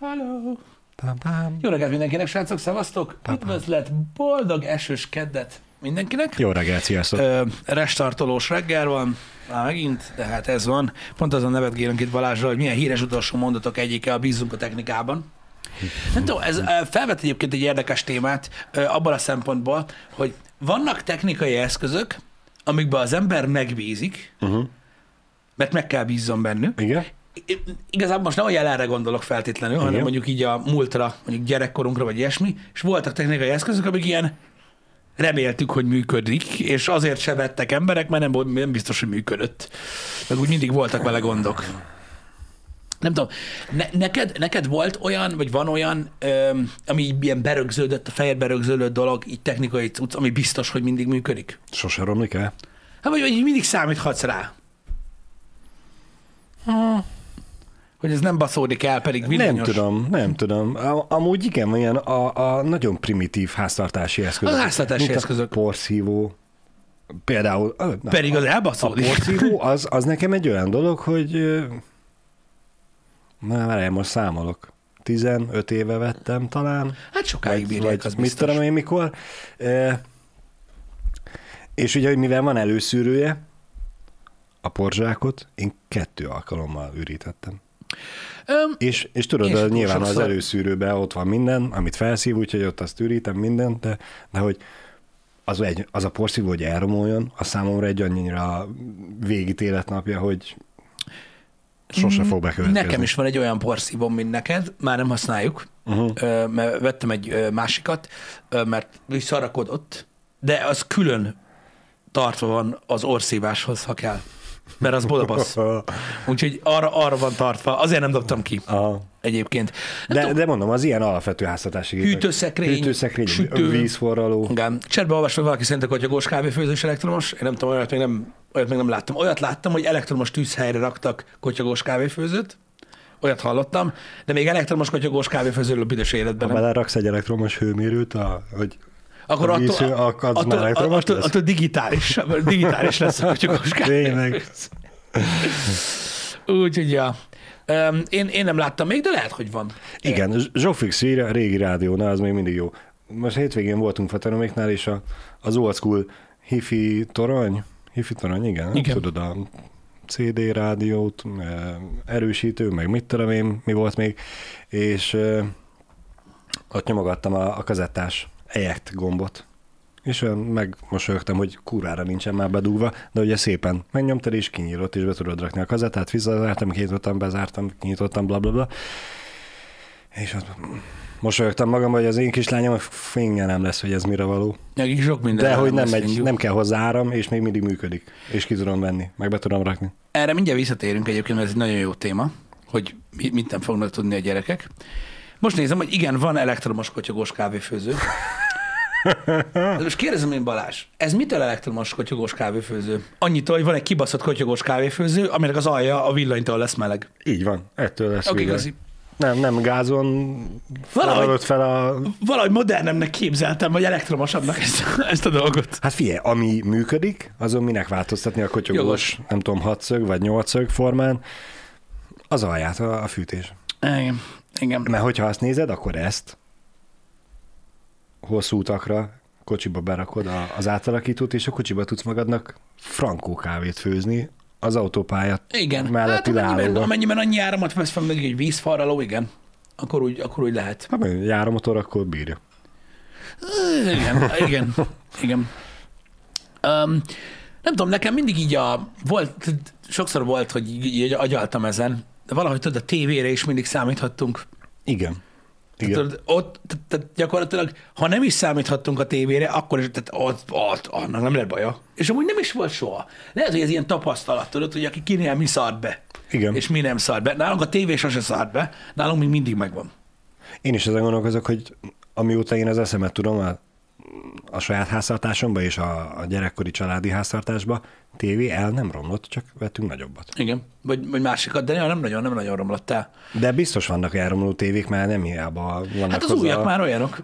Hello. Pám, pám. Jó reggelt mindenkinek, srácok, szevasztok! Üdvözlet, boldog esős keddet mindenkinek! Jó reggelt, sziasztok! Ö, restartolós reggel van, már megint, de hát ez van. Pont azon nevetgélünk itt Balázsra, hogy milyen híres utolsó mondatok egyike a bízunk a technikában. Nem tudom, ez felvet egyébként egy érdekes témát abban a szempontból, hogy vannak technikai eszközök, amikben az ember megbízik, Uh-huh. mert meg kell bízzon bennük, Igen? Igazából most nem a jelenre gondolok feltétlenül, hanem Igen. mondjuk így a múltra, mondjuk gyerekkorunkra, vagy ilyesmi, és voltak technikai eszközök, amik ilyen reméltük, hogy működik, és azért se vettek emberek, mert nem, nem biztos, hogy működött. Meg úgy mindig voltak vele gondok. Nem tudom, ne, neked, neked volt olyan, vagy van olyan, öm, ami ilyen berögződött, a fejedbe rögződött dolog, így technikai cucc, ami biztos, hogy mindig működik? Sose romlik el? Hát vagy, vagy mindig számíthatsz rá. Hogy ez nem baszódik el, pedig villanyos. Nem tudom, nem tudom. A- Amúgy igen, ilyen a, a nagyon primitív háztartási eszközök. Az háztartási mint eszközök. A porszívó. Például... Na, Pedig az a elbaszódik. porszívó az, az nekem egy olyan dolog, hogy... Na, várjál, most számolok. 15 éve vettem talán. Hát sokáig bírják, vagy az mit biztos. tudom én mikor. E, és ugye, hogy mivel van előszűrője, a porzsákot én kettő alkalommal ürítettem. Öm, És, és tudod, És nyilván az előszűrőben ott van minden, amit felszív, úgyhogy ott azt ürítem mindent, de, de hogy az, egy, az a porszívó, hogy elromoljon, a számomra egy annyira végítéletnapja, hogy sose fog bekövetkezni. nekem is van egy olyan porszívom, mint neked, már nem használjuk, Uh-huh. mert vettem egy másikat, mert visszarakodott, de az külön tartva van az orszíváshoz, ha kell. Mert az bodabasz. Úgyhogy arra, arra van tartva. Azért nem dobtam ki Aha. egyébként. Nem De, tudom, de mondom, az ilyen alapvető háztartási gépek. Hűtőszekrény, hűtőszekrény sütő. vízforraló. Igen. Csetbe olvasva valaki szerint a kotyogós kávéfőzős elektromos. Én nem tudom, olyat még nem, olyat még nem láttam. Olyat láttam, hogy elektromos tűzhelyre raktak kotyogós kávéfőzőt. Olyat hallottam, de még elektromos kotyogós kávéfőzőről büdös életben Ha beleraksz egy elektromos hőmérőt, a, hogy Akkor attól, attól, már elektromos attól, lesz? attól digitális, digitális lesz a kotyogós Tényleg. Úgyhogy, ja. Én, én nem láttam még, de lehet, hogy van. Igen, Zsófix írja, régi rádiónál, az még mindig jó. Most hétvégén voltunk Fatanoméknál, és a, az old school hifi torony, hifi torony, igen, Igen. tudod, a CD rádiót, eh, erősítő, meg mit tudom én, mi volt még, és eh, ott nyomogattam a, a kazettás eject gombot, és olyan megmosolyogtam, hogy kurvára nincsen már bedugva, de ugye szépen megnyomtad és kinyílott, és be tudod rakni a kazettát, visszazártam, kinyitottam, bezártam, kinyitottam, bla bla bla. És ott mosolyogtam magam, hogy az én kislányom fénye nem lesz, hogy ez mire való. Nekik sok minden. De hogy nem, megy, nem kell hozzá áram, és még mindig működik. És ki tudom venni, meg be tudom rakni. Erre mindjárt visszatérünk egyébként, mert ez egy nagyon jó téma, hogy mi- mit nem fognak tudni a gyerekek. Most nézem, hogy igen, van elektromos kotyogós kávéfőző. De most kérdezem én Balázs, ez mitől elektromos kotyogós kávéfőző? Annyitól, hogy van egy kibaszott kotyogós kávéfőző, aminek az alja a villanytól lesz meleg. Így van, ettől lesz okay, igazi. Nem, nem gázon Valahogy- fel a... Valahogy modernemnek képzeltem, vagy elektromosabbnak ezt, ezt a dolgot. Hát figyelj, ami működik, azon minek változtatni a kotyogós, Jogos. nem tudom, hatszög vagy nyolcszög formán, az alját, a, a fűtés. Igen. Igen. Mert hogyha azt nézed, akkor ezt hosszú utakra kocsiba berakod az átalakítót, és a kocsiba tudsz magadnak frankó kávét főzni az autópálya Igen. Hát melletti amennyiben, leállóba. amennyiben annyi áramot vesz fel meg egy vízfarraló, igen. Akkor úgy, akkor úgy lehet. Ha meg jár a motor, akkor bírja. Igen, igen, igen. Um, nem tudom, nekem mindig így a, volt, sokszor volt, hogy így, így agyaltam ezen, de valahogy tudod, a tévére is mindig számíthattunk. Igen. Igen. Tudod, ott, tehát- tehát gyakorlatilag, ha nem is számíthattunk a tévére, akkor is, tehát ott, ott, annak nem lett baja. És amúgy nem is volt soha. Lehet, hogy ez ilyen tapasztalat, tudod, hogy aki kinél mi szart be. Igen. És mi nem szart be. Nálunk a tévé sose szart be, nálunk még mindig megvan. Én is ezen gondolkozok, hogy amióta én az eszemet tudom a, a saját háztartásomba és a, a gyerekkori családi háztartásba, tévé el nem romlott, csak vettünk nagyobbat. Igen. Vagy, vagy másikat, de nem nagyon, nem nagyon romlott el. De biztos vannak elromló tévék, mert nem hiába vannak Hát az újak már olyanok.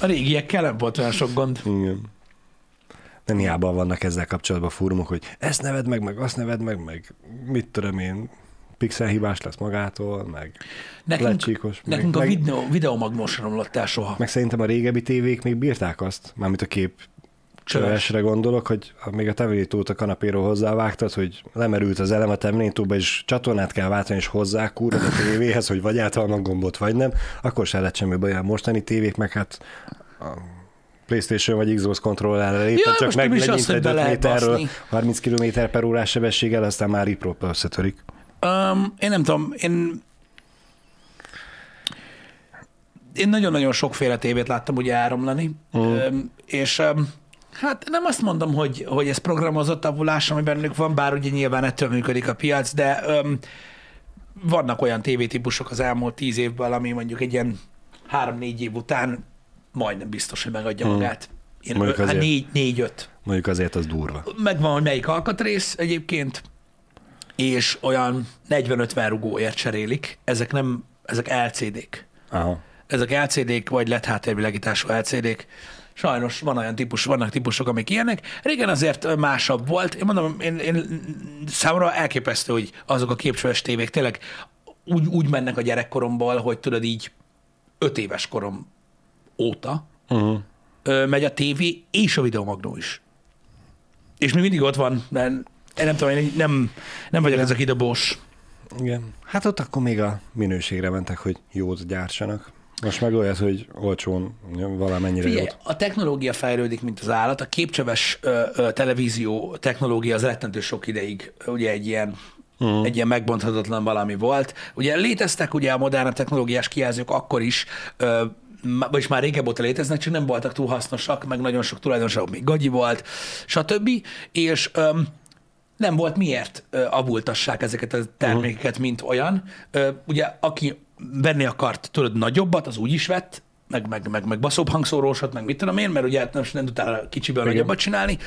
A régiekkel nem volt olyan sok gond. Igen. Nem hiába vannak ezzel kapcsolatban fórumok, hogy ezt neved meg, meg azt neved meg, meg mit tudom én, pixelhibás lesz magától, meg Nekünk, lecsíkos. nekünk meg, a videó, videómagnó sem romlott el soha. meg szerintem a régebbi tévék még bírták azt, mármint a kép Csöves. csövesre gondolok, hogy még a temenítót a kanapéról hozzávágtad, hogy lemerült az elem a temenítóba, és csatornát kell váltani, és hozzá kúrod a tévéhez, hogy vagy eltalnak gombot, vagy nem, akkor se lett semmi baj. A mostani tévék meg hát a PlayStation vagy Xbox kontrollerre lépett, Ja, csak meg hogy egy be 5 lehet méterről, baszni. 30 km per órás sebességgel, aztán már riproppal összetörik. Um, én nem tudom, én én nagyon-nagyon sokféle tévét láttam ugye áramlani, Mhm. um, és hát nem azt mondom, hogy, hogy ez programozott avulás, ami bennük van, bár ugye nyilván ettől működik a piac, de um, vannak olyan tévétípusok az elmúlt tíz évben, ami mondjuk egy ilyen három-négy év után majdnem biztos, hogy megadja Mhm. magát. Én, Mondjuk hát azért- négy, négy-öt. Mondjuk azért az durva. Megvan, hogy melyik alkatrész egyébként, és olyan 40-50 rugóért cserélik. Ezek nem, ezek LCD-k. Aha. Ezek LCD-k, vagy LED háttérvilágítású LCD-k. Sajnos van olyan típus, vannak típusok, amik ilyenek. Régen azért másabb volt. Én mondom, én, én számomra elképesztő, hogy azok a képcsöves tévék tényleg úgy, úgy mennek a gyerekkoromból, hogy tudod így öt éves korom óta Uh-huh. megy a tévé és a videomagnó is. És még mindig ott van, de én nem tudom, én nem, nem vagyok ez a kidobós. Igen. Hát ott akkor még a minőségre mentek, hogy jót gyártsanak. Most meg olyat, hogy olcsón valamennyire Figyelj, jót. a technológia fejlődik, mint az állat. A képcsöves ö, ö, televízió technológia az rettentő sok ideig ugye egy ilyen Uh-huh. Egy ilyen megbonthatatlan valami volt. Ugye léteztek ugye a modern technológiás kijelzők akkor is, ö, vagyis már régebb óta léteznek, csak nem voltak túl hasznosak, meg nagyon sok tulajdonosok még gagyi volt, stb. És öm, nem volt miért avultassák ezeket a termékeket, mint olyan. Ugye, aki venni akart, tudod, nagyobbat, az úgy is vett, meg, meg, meg, meg baszóbb hangszórósat, meg mit tudom én, mert ugye hát most nem tudtál kicsiből Igen. nagyobbat csinálni.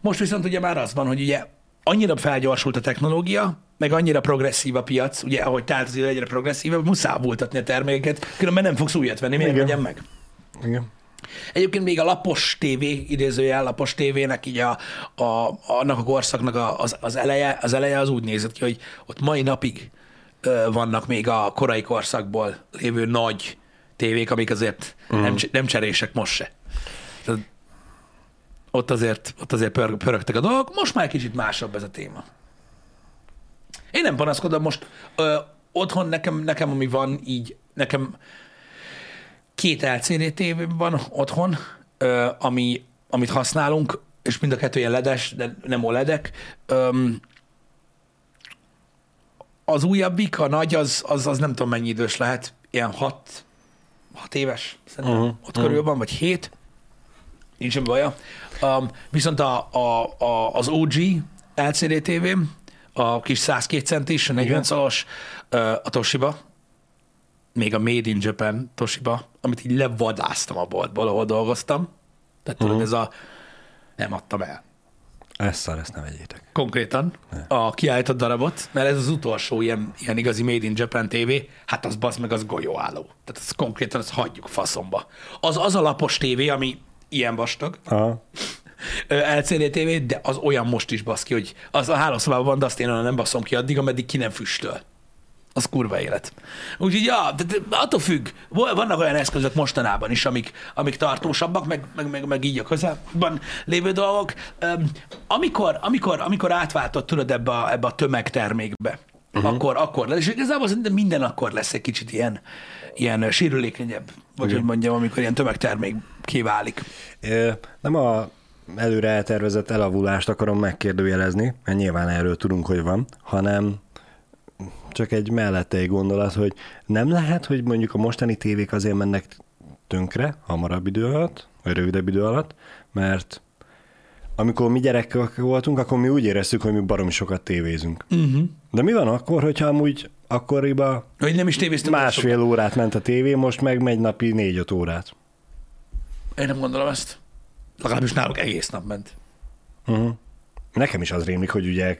Most viszont ugye már az van, hogy ugye annyira felgyorsult a technológia, meg annyira progresszív a piac, ugye ahogy tált az egyre progresszívebb, muszáj avultatni a termékeket, különben nem fogsz újat venni, miért vegyem meg? Igen. Egyébként még a lapos tévé, idézőjel lapos tévének, így a, a, annak a korszaknak a, az, az, eleje, az eleje az úgy nézett ki, hogy ott mai napig ö, vannak még a korai korszakból lévő nagy tévék, amik azért mm. nem, nem cserések most se. Tehát ott azért, ott azért pör, pörögtek a dolgok, most már kicsit másabb ez a téma. Én nem panaszkodom most. Ö, otthon nekem, nekem, ami van így, nekem két LCD tévém van otthon, ö, ami, amit használunk, és mind a kettő ilyen ledes, de nem OLEDek. Öm, az újabbik, a nagy, az, az, az nem tudom mennyi idős lehet, ilyen hat, hat éves, szerintem uh-huh. ott körül van, vagy hét, nincs semmi baja. Um, viszont a, a, a, az OG LCD tévém, a kis 102 centis, a 40 Igen. szalos, ö, a Toshiba, még a Made in Japan Toshiba, amit így levadáztam a boltból, ahol dolgoztam. Tehát Mhm. ez a nem adtam el. Ezt szar, ezt ne vegyétek. Konkrétan a kiállított darabot, mert ez az utolsó ilyen, ilyen igazi Made in Japan TV, hát az bazd meg, az golyóálló. Tehát ez konkrétan, azt hagyjuk faszomba. Az, az a lapos tévé, ami ilyen vastag, Aha. LCD TV, de az olyan most is basz ki, hogy az a hálószobában van, de azt én nem baszom ki addig, ameddig ki nem füstöl. Az kurva élet. Úgyhogy, ja, de, de attól függ. Vannak olyan eszközök mostanában is, amik, amik tartósabbak, meg, meg, meg, meg így a közelben lévő dolgok. Amikor, amikor, amikor átváltott, tudod, ebbe a, ebbe a tömegtermékbe, uh-huh. akkor, akkor lesz. És igazából szerintem minden akkor lesz egy kicsit ilyen, ilyen sérülékenyebb, vagy Igen. hogy mondjam, amikor ilyen tömegtermék kiválik. Ö, Nem a előre eltervezett elavulást akarom megkérdőjelezni, mert nyilván erről tudunk, hogy van, hanem csak egy mellette egy gondolat, hogy nem lehet, hogy mondjuk a mostani tévék azért mennek tönkre hamarabb idő alatt, vagy rövidebb idő alatt, mert amikor mi gyerekek voltunk, akkor mi úgy éreztük, hogy mi baromi sokat tévézünk. Uh-huh. De mi van akkor, hogyha amúgy akkoriban Hogy nem is tévéztem. másfél órát ment a tévé, most meg megy napi négy-öt órát? Én nem gondolom ezt. Legalábbis náluk egész nap ment. Uh-huh. Nekem is az rémlik, hogy ugye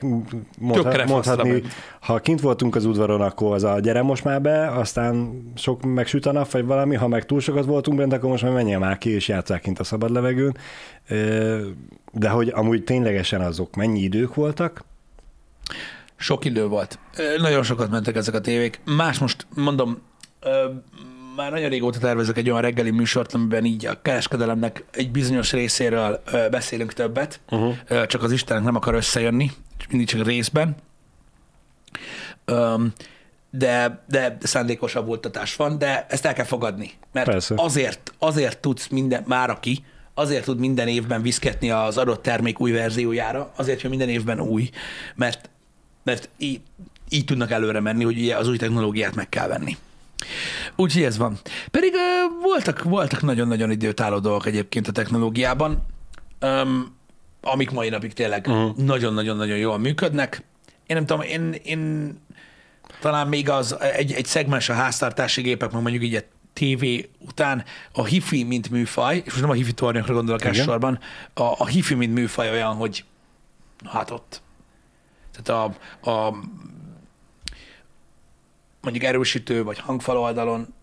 faszra mondhatni, ha kint voltunk az udvaron, akkor az a gyere most már be, aztán sok megsüt a nap, vagy valami, ha meg túl sokat voltunk bent, akkor most már menjél már ki, és játsszák kint a szabad levegőn. De hogy amúgy ténylegesen azok mennyi idők voltak, Sok idő volt. Nagyon sokat mentek ezek a tévék. Más most, mondom, már nagyon régóta tervezek egy olyan reggeli műsort, amiben így a kereskedelemnek egy bizonyos részéről beszélünk többet, uh-huh. csak az Istenek nem akar összejönni, mindig csak részben. Öm, de, de szándékosabb voltatás van, de ezt el kell fogadni. Mert Persze. azért, azért tudsz minden, már aki, azért tud minden évben viszketni az adott termék új verziójára, azért, hogy minden évben új, mert, mert így, így tudnak előre menni, hogy ugye az új technológiát meg kell venni. Úgyhogy ez van. Pedig ö, voltak, voltak nagyon-nagyon időtálló dolgok egyébként a technológiában, öm, amik mai napig tényleg uh-huh. nagyon-nagyon-nagyon jól működnek. Én nem tudom, én, én talán még az egy, egy szegmens a háztartási gépek, meg mondjuk így a TV után a hifi, mint műfaj, és most nem a hifi tornyokra gondolok Igen. elsősorban, a, a hifi, mint műfaj olyan, hogy hát ott. Tehát a, a mondjuk erősítő vagy hangfal oldalon,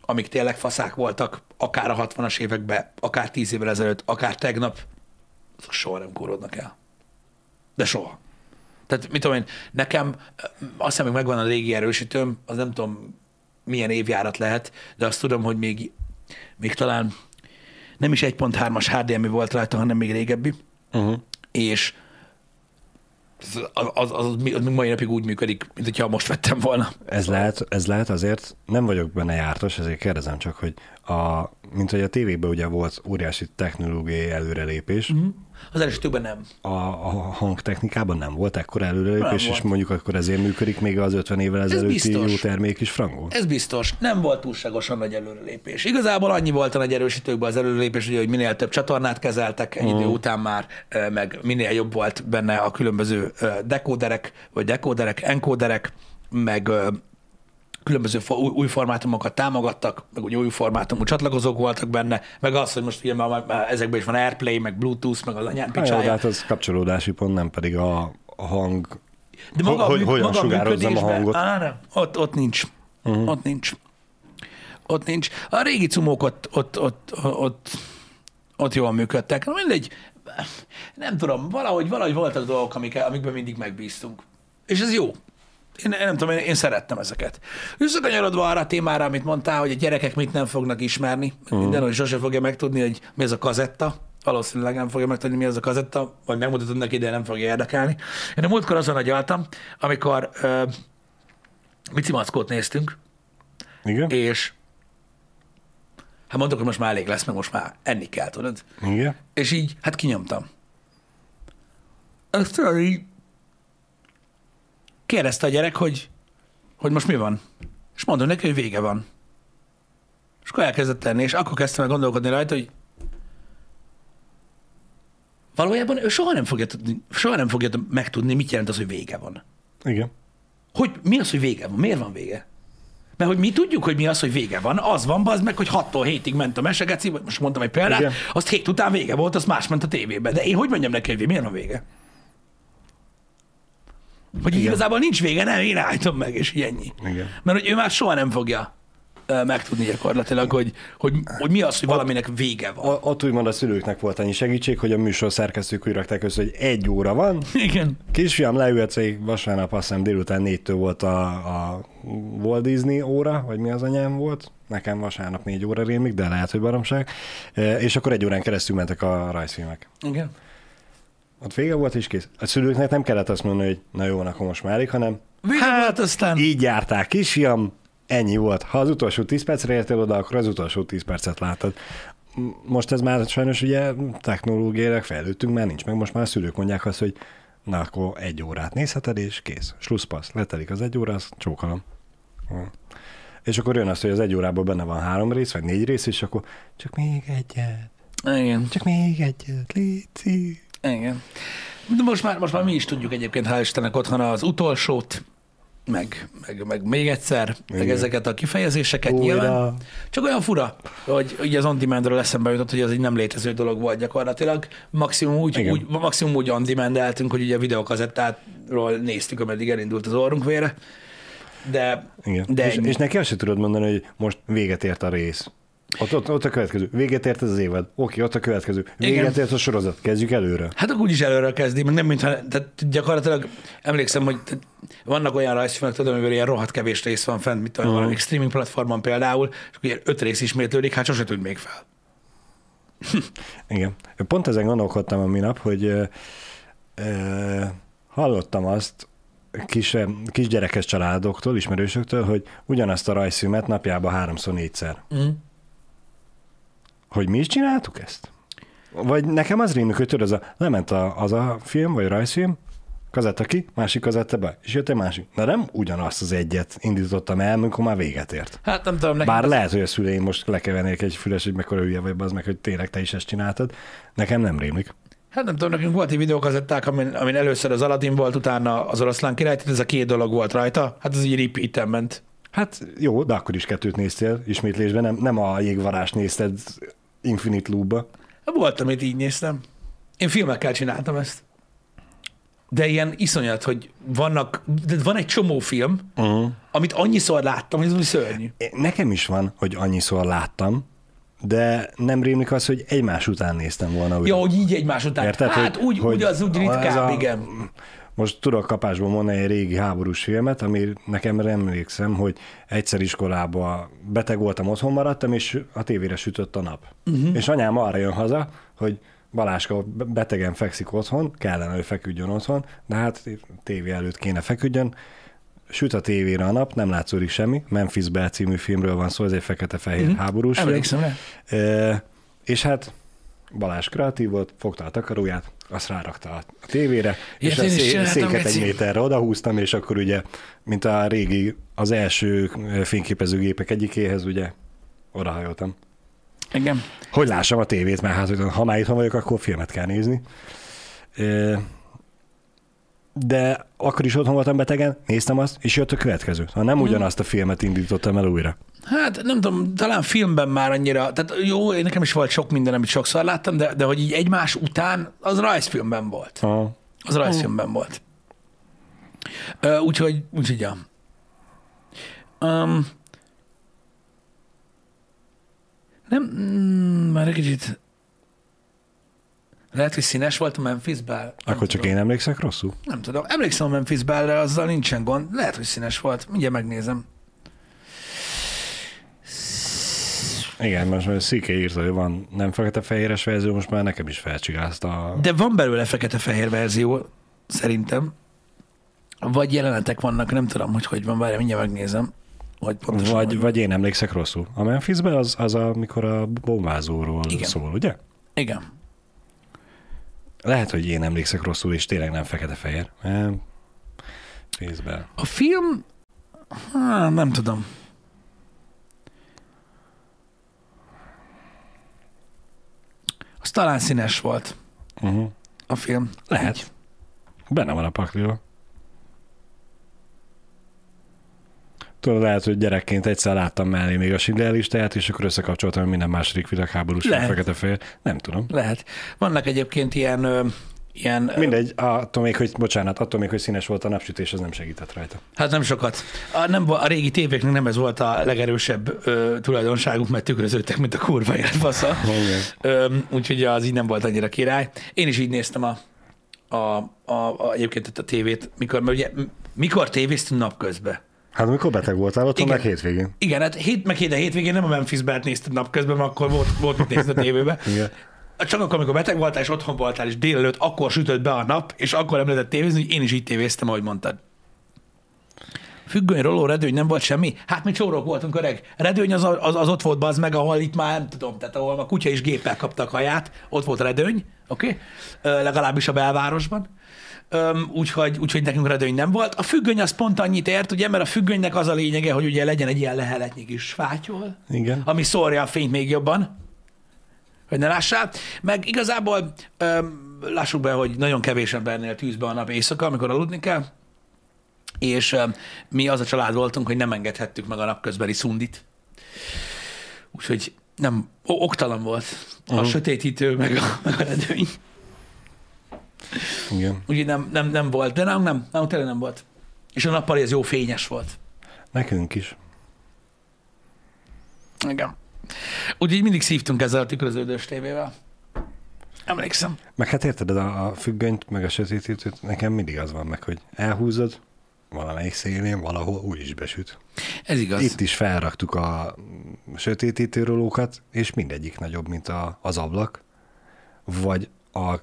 amik tényleg faszák voltak, akár a 60-as években, akár 10 évvel ezelőtt, akár tegnap, azok soha nem kórodnak el. De soha. Tehát mit tudom én, nekem azt hiszem, hogy megvan a régi erősítőm, az nem tudom milyen évjárat lehet, de azt tudom, hogy még, még talán nem is 1.3-as HDMI volt rajta, hanem még régebbi, Uh-huh. és az, az, az, az mai napig úgy működik, mint hogyha most vettem volna. Ez lehet, ez lehet azért, nem vagyok benne jártas, ezért kérdezem csak, hogy a, mint hogy a tévében ugye volt óriási technológiai előrelépés, Mhm. Az erősítőkben nem. a, a hangtechnikában nem volt ekkora előrelépés, és mondjuk akkor ezért működik még az 50 évvel ezelőtti jó termék is frangol. Ez biztos. Nem volt túlságosan nagy előrelépés. Igazából annyi volt a nagy erősítőkben az előrelépés, ugye, hogy minél több csatornát kezeltek egy idő után már, meg minél jobb volt benne a különböző dekóderek, vagy dekóderek, enkóderek, meg különböző új, formátumokat támogattak, meg ugye új formátumú csatlakozók voltak benne, meg az, hogy most ugye már, már ezekben is van Airplay, meg Bluetooth, meg az anyán Hát, picsája. hát az kapcsolódási pont, nem pedig a, a hang. De maga, Hogy- hogyan maga sugározzam a hangot? Á, nem, ott, ott nincs. Uh-huh. Ott nincs. Ott nincs. A régi cumók ott, ott, ott, ott, ott jól működtek. Na mindegy, nem tudom, valahogy, valahogy voltak dolgok, amik, amikben mindig megbíztunk. És ez jó. Én, én nem tudom, én, én szerettem ezeket. Visszakanyarodva arra a témára, amit mondtál, hogy a gyerekek mit nem fognak ismerni, uh-huh. minden, hogy sose fogja megtudni, hogy mi ez a kazetta. Valószínűleg nem fogja megtudni, mi ez a kazetta, vagy megmutatod neki, de nem fogja érdekelni. Én a múltkor azon agyaltam, amikor uh, Mici Mackót néztünk, Igen? és hát mondok, hogy most már elég lesz, meg most már enni kell, tudod? Igen? És így, hát kinyomtam. Azt tudod, így kérdezte a gyerek, hogy, hogy most mi van. És mondom neki, hogy vége van. És akkor elkezdett tenni, és akkor kezdtem el gondolkodni rajta, hogy valójában ő soha nem fogja, tudni, soha nem fogja megtudni, mit jelent az, hogy vége van. Igen. Hogy mi az, hogy vége van? Miért van vége? Mert hogy mi tudjuk, hogy mi az, hogy vége van. Az van, az meg, hogy 6-tól 7-ig ment a mesegeci, most mondtam egy példát, Igen. azt hét után vége volt, az más ment a tévébe. De én hogy mondjam neki, hogy miért van vége? Hogy Igen. igazából nincs vége, nem, én állítom meg, és így ennyi. Igen. Mert hogy ő már soha nem fogja megtudni gyakorlatilag, hogy, hogy, hogy mi az, hogy valaminek vége van. A- Ott úgymond a szülőknek volt annyi segítség, hogy a műsor szerkesztők úgy rakták össze, hogy egy óra van, Igen. Kisfiam, leülhetsz egy vasárnap, azt hiszem délután négytől volt a, a Walt Disney óra, vagy mi az anyám volt. Nekem vasárnap négy óra rémik, de lehet, hogy baromság. És akkor egy órán keresztül mentek a rajzfilmek. Igen. Ott vége volt, és kész. A szülőknek nem kellett azt mondani, hogy na jó, akkor most már elég, hanem Vége hát, aztán... így járták, kisfiam, ennyi volt. Ha az utolsó 10 percre értél oda, akkor az utolsó 10 percet láttad. Most ez már sajnos ugye technológiailag fejlődtünk, már nincs meg, most már a szülők mondják azt, hogy na akkor egy órát nézheted, és kész. Slusszpassz, letelik az egy óra, azt csókolom. Hm. És akkor jön az, hogy az egy órában benne van három rész, vagy négy rész, és akkor csak még egyet, Igen. csak még egyet, léci. Igen. De most már, most már mi is tudjuk egyébként, hál' Istennek otthon az utolsót, meg, meg, meg még egyszer, Igen. meg ezeket a kifejezéseket nyilván. Újra. Csak olyan fura, hogy ugye az on demandről eszembe jutott, hogy ez egy nem létező dolog volt gyakorlatilag. Maximum úgy, Igen. úgy, maximum úgy on demandeltünk, hogy ugye a videokazettátról néztük, ameddig elindult az orrunk vére. De, Igen. de és, és neki azt sem tudod mondani, hogy most véget ért a rész. Ott, ott, ott a következő. Véget ért ez az évad. Oké, ott a következő. Véget Igen. ért a sorozat. Kezdjük előre. Hát akkor úgyis előre kezdi, meg nem mintha, tehát gyakorlatilag emlékszem, hogy vannak olyan rajzfilmek, tudom, amivel ilyen rohadt kevés rész van fent, mit tudom, valamelyik streaming platformon például, és akkor ilyen öt rész ismétlődik, hát sose tűnt még fel. Igen. Pont ezen gondolkodtam a minap, hogy ö, ö, hallottam azt kis, kisgyerekes családoktól, ismerősöktől, hogy ugyanazt a rajzfilmet napjában háromszor, négyszer. Mm. Hogy mi is csináltuk ezt? Vagy nekem az rémlik, hogy tudod, az a, lement a, az a film, vagy rajzfilm, kazetta ki, másik kazetta be, és jött egy másik. Na nem ugyanazt az egyet indítottam el, amikor már véget ért. Hát nem tudom, nekem Bár az- lehet, hogy a szüleim most lekevernék egy füles, hogy mekkora hülye vagy, az meg, hogy tényleg te is ezt csináltad. Nekem nem rémlik. Hát nem tudom, nekünk volt egy videókazetták, amin, amin először az Aladdin volt, utána az oroszlán király, tehát ez a két dolog volt rajta, hát ez így repeat ment. Hát jó, de akkor is kettőt néztél ismétlésben, nem, nem a jégvarás nézted Infinite Loop-ba. Volt, amit így néztem. Én filmekkel csináltam ezt. De ilyen iszonyat, hogy vannak, de van egy csomó film, Uh-huh. amit annyiszor láttam, hogy ez szörnyű. Nekem is van, hogy annyiszor láttam, de nem rémlik az, hogy egymás után néztem volna újra. Ja, hogy így egymás után. Érted, hát hogy- úgy, hogy úgy az úgy ritkább, a- igen. Most tudok kapásból mondani egy régi háborús filmet, ami nekem emlékszem, hogy egyszer iskolában beteg voltam, otthon maradtam, és a tévére sütött a nap. Uh-huh. És anyám arra jön haza, hogy Baláska betegen fekszik otthon, kellene, hogy feküdjön otthon, de hát tévé előtt kéne feküdjön, süt a tévére a nap, nem látszódik semmi, Memphis Bell című filmről van szó, ez egy fekete-fehér uh-huh. háborús film. Emlékszem rá. E, és hát Balázs kreatív volt, fogta a takaróját, azt rárakta a a tévére, és Ilyet a én is szé- széket egy méterre odahúztam, és akkor ugye, mint a régi, az első fényképezőgépek egyikéhez, ugye, odahajoltam. Igen. Hogy lássam a tévét, mert hát, ha már itthon vagyok, akkor filmet kell nézni. E, de akkor is otthon voltam betegen, néztem azt, és jött a következő. Ha nem ugyanazt a filmet indítottam el újra. Hát nem tudom, talán filmben már annyira, tehát jó, én nekem is volt sok minden, amit sokszor láttam, de, de hogy így egymás után, az rajzfilmben volt. Ha. Az rajzfilmben volt. Ö, Úgyhogy, úgyhogy, ja. Um, nem, mm, már egy kicsit lehet, hogy színes volt a Memphis Bell. Nem Akkor csak tudom. én emlékszek rosszul? Nem tudom. Emlékszem a Memphis Bellre, azzal nincsen gond. Lehet, hogy színes volt. Mindjárt megnézem. Igen, most már Szike írta, hogy van nem fekete-fehéres verzió, most már nekem is felcsigázta. De van belőle fekete-fehér verzió, szerintem. Vagy jelenetek vannak, nem tudom, hogy hogy van, várj, mindjárt megnézem. Pontosan Vagy, van. vagy én emlékszek rosszul. A Memphisben az, az amikor a bombázóról Igen. szól, ugye? Igen. Lehet, hogy én emlékszek rosszul, és tényleg nem fekete-fehér. Fészbe. A film, há, nem tudom. Az talán színes volt Uh-huh. a film. Lehet. Így. Benne van a pakliba. Tudod, lehet, hogy gyerekként egyszer láttam mellé még a Schindler listáját, és akkor összekapcsoltam, hogy minden második világháborús Lehet. fekete-fehér. Nem tudom. Lehet. Vannak egyébként ilyen, ö, ilyen Mindegy, attól még, hogy, bocsánat, attól még, hogy színes volt a napsütés, az nem segített rajta. Hát nem sokat. A, nem, a régi tévéknek nem ez volt a legerősebb ö, tulajdonságuk, mert tükröződtek, mint a kurva élet fasza. Ö, úgyhogy az így nem volt annyira király. Én is így néztem a, a, a, a egyébként a tévét, mikor, mert ugye, mikor tévéztünk napközben. Hát amikor beteg voltál, otthon Igen. meg hétvégén. Igen, hát hét, meg hét, de hétvégén nem a Memphis Belt nézted napközben, mert akkor volt, volt mit nézni a tévében. Igen. Csak akkor, amikor beteg voltál, és otthon voltál, és délelőtt, akkor sütött be a nap, és akkor nem lehetett tévézni, hogy én is így tévéztem, ahogy mondtad. Függöny, roló, redőny, nem volt semmi? Hát mi csórok voltunk, öreg. Redőny az, az, az ott volt az meg, ahol itt már nem tudom, tehát ahol a kutya és géppel kaptak haját, ott volt redőny, oké? Okay? Legalábbis a belvárosban. Öm, úgyhogy, úgyhogy nekünk redőny nem volt. A függöny az pont annyit ért, ugye, mert a függönynek az a lényege, hogy ugye legyen egy ilyen leheletnyi kis fátyol, Igen. ami szórja a fényt még jobban, hogy ne lássál. Meg igazából öm, lássuk be, hogy nagyon kevés embernél tűzbe a nap éjszaka, amikor aludni kell, és öm, mi az a család voltunk, hogy nem engedhettük meg a napközbeli szundit. Úgyhogy nem, oktalan volt a Aha. sötétítő, meg a, meg a redőny. Igen. Úgyhogy nem, nem, nem volt, de nálunk nem, nálunk tényleg nem volt. És a nappali az jó fényes volt. Nekünk is. Igen. Úgyhogy mindig szívtunk ezzel a tükröződős tévével. Emlékszem. Meg hát érted, a, a függönyt, meg a sötétítőt, nekem mindig az van meg, hogy elhúzod, valamelyik szélén valahol úgy is besüt. Ez igaz. Itt is felraktuk a sötétítőrólókat, és mindegyik nagyobb, mint a, az ablak, vagy a,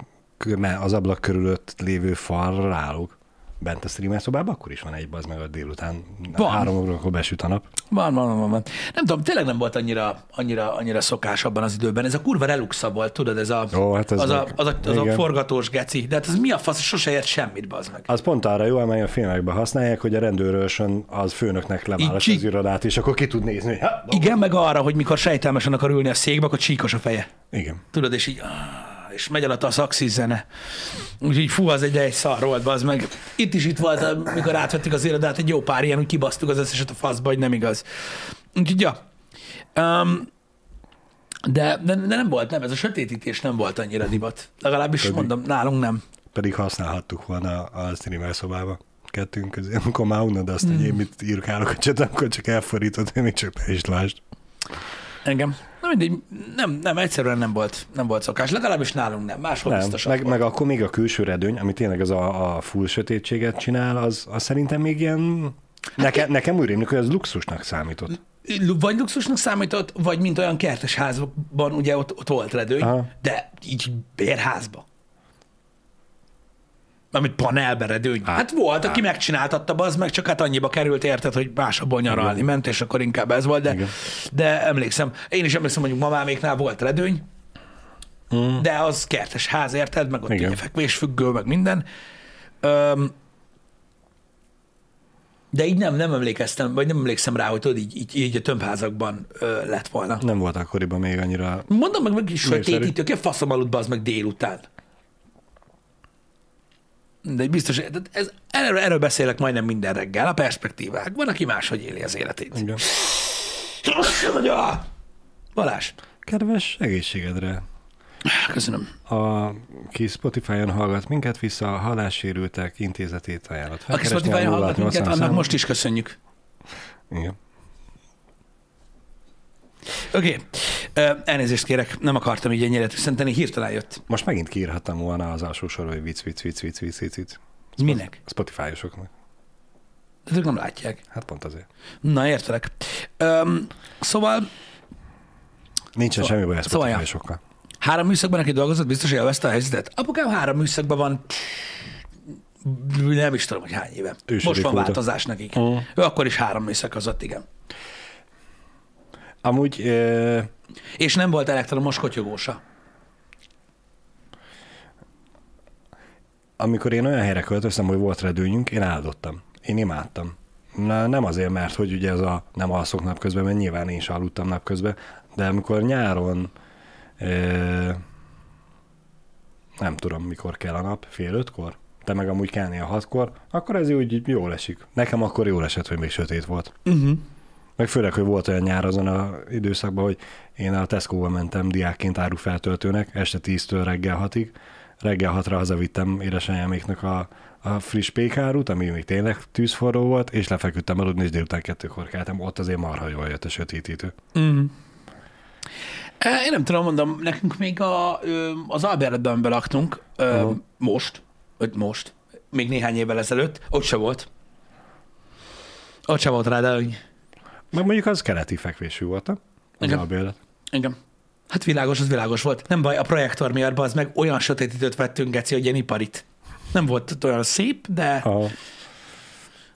az ablak körülött lévő falra ráluk bent a streamer szobában, akkor is van egy az meg a délután. Van. Három órakor besüt a nap. Van, van, van, van. Nem tudom, tényleg nem volt annyira, annyira, annyira szokás abban az időben. Ez a kurva reluxa volt, tudod, ez a, Ó, hát ez az, a, meg- az, a, az a forgatós geci. De hát ez mi a fasz, sose ért semmit, bazd meg. Az pont arra jó, amely a filmekben használják, hogy a rendőrösön az főnöknek leválaszt az irodát, és akkor ki tud nézni, hát, Igen, meg arra, hogy mikor sejtelmesen akar ülni a székbe, akkor csíkos a feje. igen. Tudod, és így, ah, és megy alatt a szaxis zene. Úgyhogy fú, az egy, egy szar volt, az meg. Itt is itt volt, mikor átvettük az irodát, egy jó pár ilyen, hogy kibasztuk az összeset a faszba, hogy nem igaz. Úgyhogy, ja. Um, de, de, de, nem volt, nem, ez a sötétítés nem volt annyira divat. Legalábbis Pedig. mondom, nálunk nem. Pedig használhattuk volna a streamer szobába kettőnk közé. Amikor már unod azt, hogy én mit írkálok a cset, akkor csak elfordítod, én még csak be is lásd. Engem. Na mindegy, nem, nem, egyszerűen nem volt, nem volt szokás. Legalábbis nálunk nem. Máshol Nem, biztos meg, volt. meg akkor még a külső redőny, ami tényleg az a, a full sötétséget csinál, az, az szerintem még ilyen... Neke, nekem úgy rémlik, hogy az luxusnak számított. vagy luxusnak számított, vagy mint olyan kertes házban, ugye ott, ott volt redőny. Aha. de így bérházba. Amit panelbe redőny. Hát, hát volt, aki megcsináltatta, az meg csak hát annyiba került, érted, hogy másabban nyaralni ment, és akkor inkább ez volt, de, Igen. de emlékszem, én is emlékszem, hogy mamáméknál volt redőny, Mm. de az kertes ház, érted, meg ott Igen. fekvésfüggő, meg minden. Öm, de így nem, nem emlékeztem, vagy nem emlékszem rá, hogy tudod, így, így, így a tömbházakban ö, lett volna. Nem volt akkoriban még annyira... Mondom meg, meg is Népszerű. sötétítő, ki a faszom aludt az meg délután. De biztos, ez, erről, erről beszélek majdnem minden reggel, a perspektívák. Van, aki máshogy éli az életét. Igen. Balázs, Kedves egészségedre! köszönöm. A ki Spotify-on hallgat minket vissza, a hallássérültek intézetét ajánlott. Aki Spotify-on hallgat minket, annak most is köszönjük. Igen. Oké, okay. Elnézést kérek, nem akartam így ennyire tüsszenteni, hirtelen jött. Most megint kiírhattam volna az alsó sorba, hogy vicc, vicc, vicc, vicc, vicc, vicc. Minek? Spotify-osoknak. De ők nem látják. Hát pont azért. Na, értelek. Um, szóval Nincsen Szóval- semmi baj a szóval, ja. Spotify-osokkal. három műszakban, aki dolgozott, biztos élvezte a helyzetet. Apukám három műszakban van, nem is tudom, hogy hány éve. Ősödik Most van óta. változás nekik. Mhm. Ő akkor is három műszakazott, igen. Amúgy ö, És nem volt elektromos kotyogósa. amikor én olyan helyre költöztem, hogy volt redőnyünk, én áldottam. Én imádtam. Na, nem azért, mert hogy ugye ez a nem alszok napközben, mert nyilván én is aludtam napközben, de amikor nyáron ö, nem tudom, mikor kell a nap, fél ötkor, te meg amúgy kelnél hatkor, akkor ez úgy jól esik. Nekem akkor jól esett, hogy még sötét volt. Uh-huh. Meg főleg, hogy volt olyan nyár azon a időszakban, hogy én a Tesco-ba mentem diákként árufeltöltőnek, este 10-től reggel 6-ig. Reggel 6-ra hazavittem édesanyáméknak a, a friss pékárút, ami még tényleg tűzforró volt, és lefeküdtem aludni, és délután kettőkor keltem. Ott azért marha jól jött a sötétítő. Uh-huh. Én nem tudom, mondom, nekünk még a, az Albertben, amiben laktunk, ö, Aha. most, vagy most, még néhány évvel ezelőtt, ott se volt. Ott se volt rá, de Meg mondjuk az keleti fekvésű volt, nem? Az Igen. albélet. Igen. Hát világos, az világos volt. Nem baj, a projektor miatt az meg olyan sötétítőt vettünk, Geci, hogy ilyen iparit. Nem volt olyan szép, de, Aha.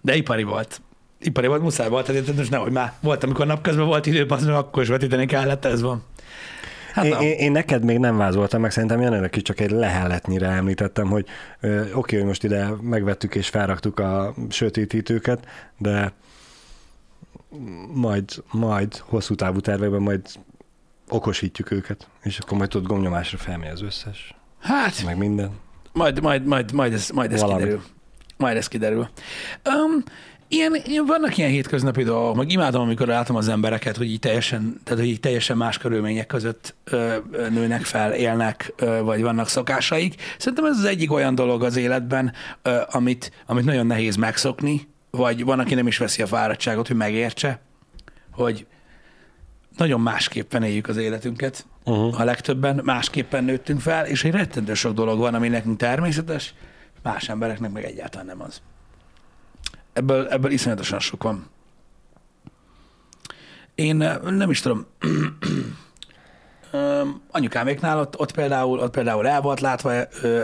de ipari volt. Ipari volt, muszáj volt, tehát most nehogy már volt, amikor napközben volt idő, az meg akkor is vetíteni kellett, ez van. Hát Én, én, én, neked még nem vázoltam, meg szerintem Jelenek is csak egy lehelletnyire említettem, hogy ö, oké, hogy most ide megvettük és felraktuk a sötétítőket, de majd, majd hosszú távú tervekben majd okosítjuk őket, és akkor majd tudod gomnyomásra felmegy az összes, Hát, meg minden. majd, majd, majd, majd ez, majd ez Valami. kiderül. Majd ez kiderül. Um, ilyen, vannak ilyen hétköznapi dolgok, meg imádom, amikor látom az embereket, hogy így teljesen, tehát, hogy így teljesen más körülmények között ö, nőnek fel, élnek, ö, vagy vannak szokásaik. Szerintem ez az egyik olyan dolog az életben, ö, amit, amit nagyon nehéz megszokni, vagy van, aki nem is veszi a fáradtságot, hogy megértse, hogy nagyon másképpen éljük az életünket, Uh-huh. a legtöbben másképpen nőttünk fel, és egy rettentő sok dolog van, ami nekünk természetes, más embereknek meg egyáltalán nem az. Ebből, ebből iszonyatosan sok van. Én nem is tudom, Öm, anyukáméknál ott, ott, például, ott például el volt látva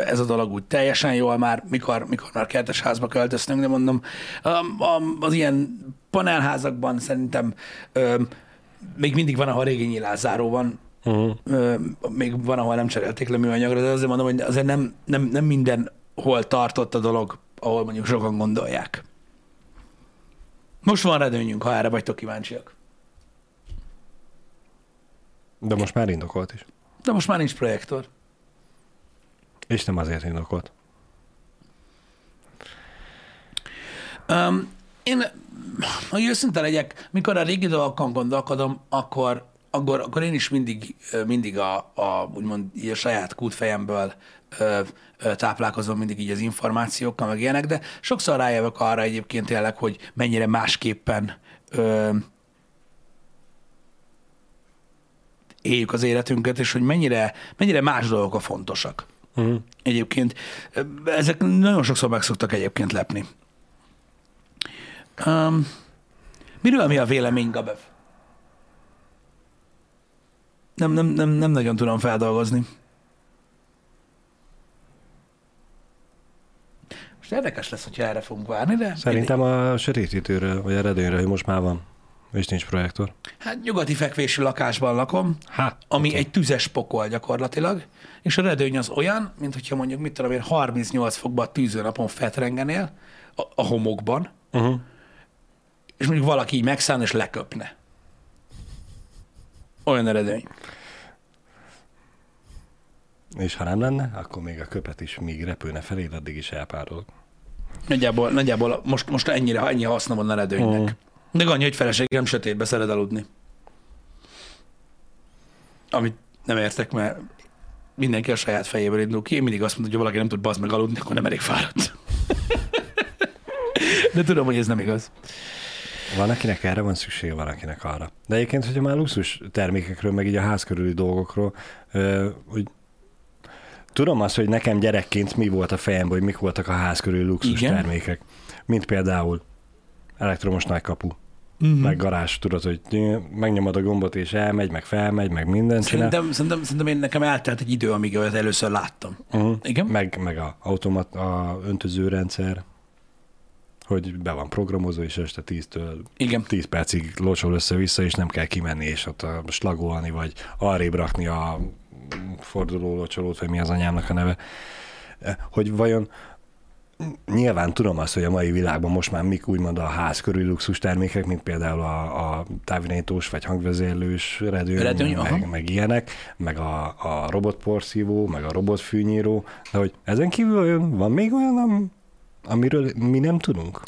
ez a dolog úgy teljesen jól már, mikor, mikor már kertes házba költöztünk, de mondom, az ilyen panelházakban szerintem még mindig van, ahol régi nyilászáró van, Uh-huh. Még van, ahol nem cserélték le műanyagra, de azért mondom, hogy azért nem, nem, nem mindenhol tartott a dolog, ahol mondjuk sokan gondolják. Most van redőnyünk, ha erre vagytok kíváncsiak. De most már indokolt is. De most már nincs projektor. És nem azért indokolt. Um, én, hogy őszinte legyek, mikor a régi dolgokon gondolkodom, akkor, akkor, akkor én is mindig, mindig a, a úgymond így a saját kútfejemből ö, ö, táplálkozom mindig így az információkkal, meg ilyenek, de sokszor rájövök arra egyébként tényleg, hogy mennyire másképpen ö, éljük az életünket, és hogy mennyire, mennyire más dolgok a fontosak. Uh-huh. Egyébként ezek nagyon sokszor meg szoktak egyébként lepni. Um, miről mi a vélemény, Gabev? Nem, nem, nem, nem nagyon tudom feldolgozni. Most érdekes lesz, hogyha erre fogunk várni, de... Szerintem a sötétítőről, vagy a redőnyről, hogy most már van. És nincs projektor. Hát nyugati fekvésű lakásban lakom, Hát, ami egy tüzes pokol gyakorlatilag, és a redőny az olyan, mint hogyha mondjuk, mit tudom én, 38 fokban a tűzőnapon fetrengenél, a, a homokban, Uh-huh. és mondjuk valaki így megszállna és leköpne. Olyan eredmény. És ha nem lenne, akkor még a köpet is míg repülne felé, addig is elpárolog. Nagyjából, nagyjából most, most ennyire, ennyi haszna van a redőnynek. De annyi, hogy feleségem sötétbe szeret aludni. Amit nem értek, mert mindenki a saját fejéből indul ki. Én mindig azt mondom, hogy ha valaki nem tud bazd meg aludni, akkor nem elég fáradt. De tudom, hogy ez nem igaz. Van, akinek erre van szüksége, van, akinek arra. De egyébként, hogyha már luxus termékekről, meg így a ház körüli dolgokról, hogy tudom azt, hogy nekem gyerekként mi volt a fejemben, hogy mik voltak a ház körüli luxus Igen. termékek. Mint például elektromos nagykapu, Mm-hmm. meg garázs, tudod, hogy megnyomod a gombot és elmegy, meg felmegy, meg mindent csinál. Szerintem, szerintem, szerintem én nekem eltelt egy idő, amíg olyat először láttam. Uh-huh. Igen? Meg, meg a automat, a öntözőrendszer, hogy be van programozva, és este 10-től Igen. 10 percig locsol össze-vissza, és nem kell kimenni, és ott a slagolni, vagy arrébb rakni a forduló locsolót, vagy mi az anyámnak a neve. Hogy vajon nyilván tudom azt, hogy a mai világban most már mik úgymond a ház körül luxus termékek, mint például a, a távirányítós vagy hangvezérlős redőny, Redőny, aha. meg, meg ilyenek, meg a, a robotporszívó, meg a robotfűnyíró, de hogy ezen kívül van még olyan, am- amiről mi nem tudunk?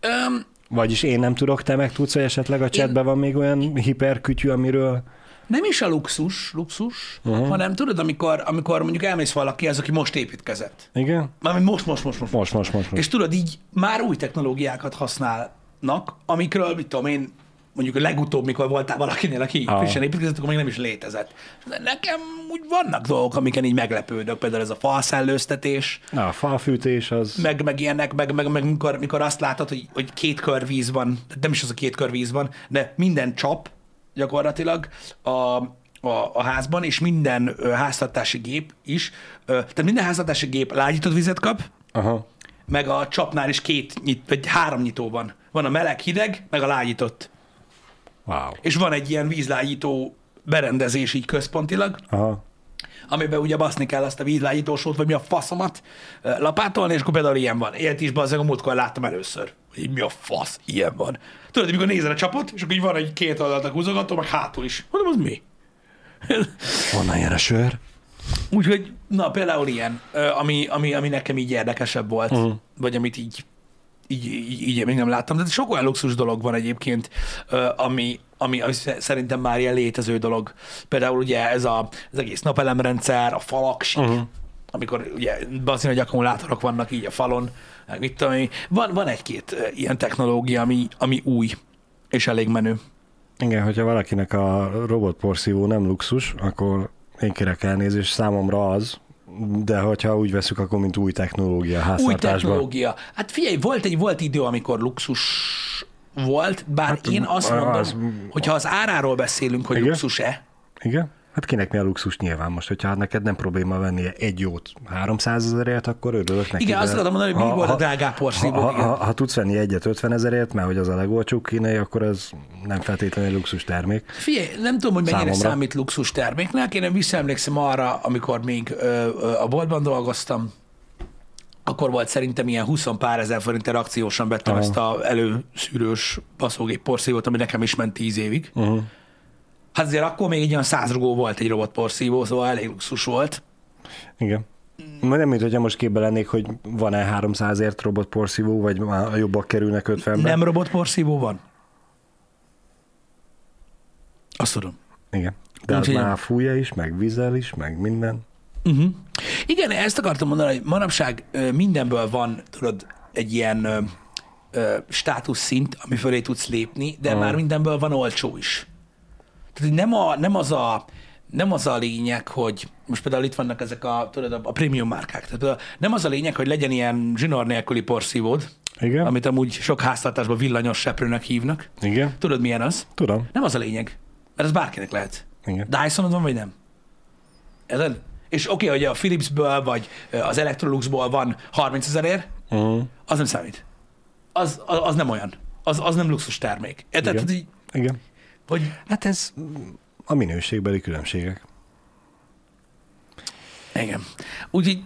Öm, Vagyis én nem tudok, te meg tudsz, vagy esetleg a chatben van még olyan hiperkütyű, amiről... nem is a luxus, luxus, uh-huh. hanem tudod, amikor, amikor mondjuk elmész valaki, az, aki most építkezett. Igen? Mármint most, most, most, most. Most, most, most. most. És tudod, így már új technológiákat használnak, amikről, mit tudom én, mondjuk a legutóbb, mikor voltál valakinél, aki Ah. frissen építkezett, akkor még nem is létezett. De nekem úgy vannak dolgok, amiken így meglepődök, például ez a falszellőztetés, Na, a falfűtés az... meg, meg ilyenek, meg, meg, meg mikor, mikor azt látod, hogy, hogy két kör víz van, nem is az a két kör víz van, de minden csap gyakorlatilag a, a, a házban, és minden ö, háztartási gép is, ö, tehát minden háztartási gép lágyított vizet kap, Aha. meg a csapnál is két, nyit, vagy három nyitó van. Van a meleg, hideg, meg a lágyított. Wow. És van egy ilyen vízlágyító berendezés így központilag, Aha. amiben ugye baszni kell azt a vízlágyítósót, vagy mi a faszomat lapátolni, és akkor például ilyen van. Ilyet is bazzeg a múltkor láttam először. Így mi a fasz, ilyen van. Tudod, amikor nézel a csapot, és akkor így van egy két oldalt a húzogató, meg hátul is. Mondom, az mi? Honnan jön a sör? Úgyhogy, na például ilyen, ami, ami, ami nekem így érdekesebb volt, uh-huh. vagy amit így, így, így, így még nem láttam. De sok olyan luxus dolog van egyébként, ami, ami, ami sze- szerintem már ilyen létező dolog. Például ugye ez a, az egész napelemrendszer, a falaksi, uh-huh. amikor ugye bazin, hogy akkumulátorok vannak így a falon, meg mit tudom én. Van, van egy-két ilyen technológia, ami, ami új, és elég menő. Igen, hogyha valakinek a robotporszívó nem luxus, akkor én kérek elnézést, számomra az, de hogyha úgy veszük, akkor mint új technológia Új háztartásban. technológia. Hát figyelj, volt egy volt idő, amikor luxus volt, bár hát, én azt mondom, az- hogyha az áráról beszélünk, hogy Igen? luxus-e, Igen? Hát kinek mi a luxus nyilván most, hogyha neked nem probléma venni egy jót 300 ezerért, akkor örülök neki. Igen, azt akarom mondani, hogy mi volt a drágább porszívó, Ha, ha, ha, ha, tudsz venni egyet 50 ezerért, mert hogy az a legolcsóbb kínai, akkor ez nem feltétlenül luxus termék. Figyelj, nem tudom, hogy mennyire Számomra. számít luxus terméknek. Én visszaemlékszem arra, amikor még ö, ö, a boltban dolgoztam, akkor volt szerintem ilyen 20 pár ezer forint akciósan vettem Aha. ezt a előszűrős baszógép porszívót, ami nekem is ment 10 évig. Uh-huh. Hát azért akkor még egy olyan 100 rugó volt egy robot porszívó, szóval elég luxus volt. Igen. Majd nem, mint hogyha most képbe lennék, hogy van-e 300ért robotporszívó, vagy már a jobbak kerülnek 50-ben. Nem robot porszívó van? Azt tudom. Igen. De az Úgyhogy- már fújja is, meg vízzel is, meg minden. Uh-huh. Igen, ezt akartam mondani, hogy manapság mindenből van, tudod, egy ilyen státuszszint, ami fölé tudsz lépni, de Aha. már mindenből van olcsó is. Tehát nem, a, nem, az a, nem az a lényeg, hogy most például itt vannak ezek a, tudod, a, a prémium márkák. Tehát nem az a lényeg, hogy legyen ilyen zsinór nélküli porszívód, Igen? amit amúgy sok háztartásban villanyos seprőnek hívnak. Igen? Tudod, milyen az? Tudom. Nem az a lényeg, mert ez bárkinek lehet. Igen. Dysonod van, vagy nem? Ezen? És oké, okay, hogy a Philipsből, vagy az Electroluxból van 30 ezerért, Uh-huh. az nem számít. Az, az, az nem olyan. Az, az nem luxus termék. Érted? Igen. Tehát így, Igen. Hogy Hát ez a minőségbeli különbségek. igen. Úgyhogy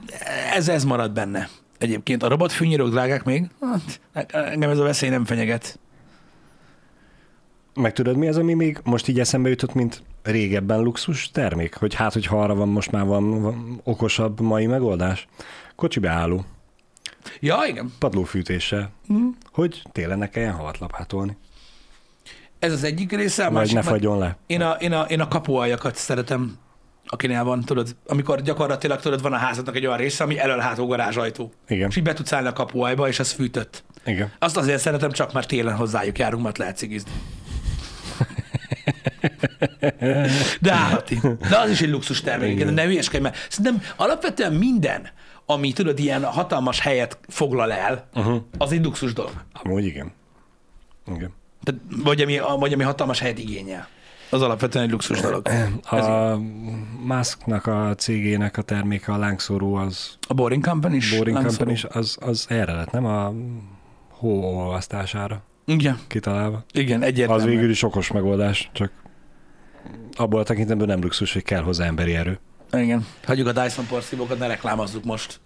ez, ez marad benne. Egyébként a robotfűnyírók drágák még? Hát, engem ez a veszély nem fenyeget. Meg tudod, mi az, ami még most így eszembe jutott, mint régebben luxus termék? Hogy hát, hogy arra van most már van, van okosabb mai megoldás? Kocsi beálló, Ja, igen. padlófűtéssel, Hm. hogy télen ne kelljen havat lapátolni, Ez az egyik része. A vagy ne fagyjon le. Én a, én a, én a kapualjakat szeretem, akinél van, tudod, amikor gyakorlatilag tudod, van a házadnak egy olyan része, ami elől-hátul garázsajtó. Igen, És így be tudsz állni a kapuajba, és az fűtött. igen. Azt azért szeretem, csak már télen hozzájuk járunk, mert lehet cigizni. De állati. De az is egy luxus termék, de ne hülyeskedj, mert szerintem alapvetően minden, ami tudod, ilyen hatalmas helyet foglal el, uh-huh. az egy luxus dolog. Amúgy igen. Igen. Tehát, vagy, ami, vagy ami hatalmas helyet igényel. Az alapvetően egy luxus dolog. A Musknak a cégének a terméke, a lángszóró, az A Boring Company is. Boring lángszóró. Company is, az, az erre lett, nem a hóolvasztására Igen, kitalálva. igen, Az egyértelmű. végül is okos megoldás, csak abból a tekintetből nem luxus, hogy kell hozzá emberi erő. Igen. Hagyjuk a Dyson porszívókat, ne reklámozzuk most.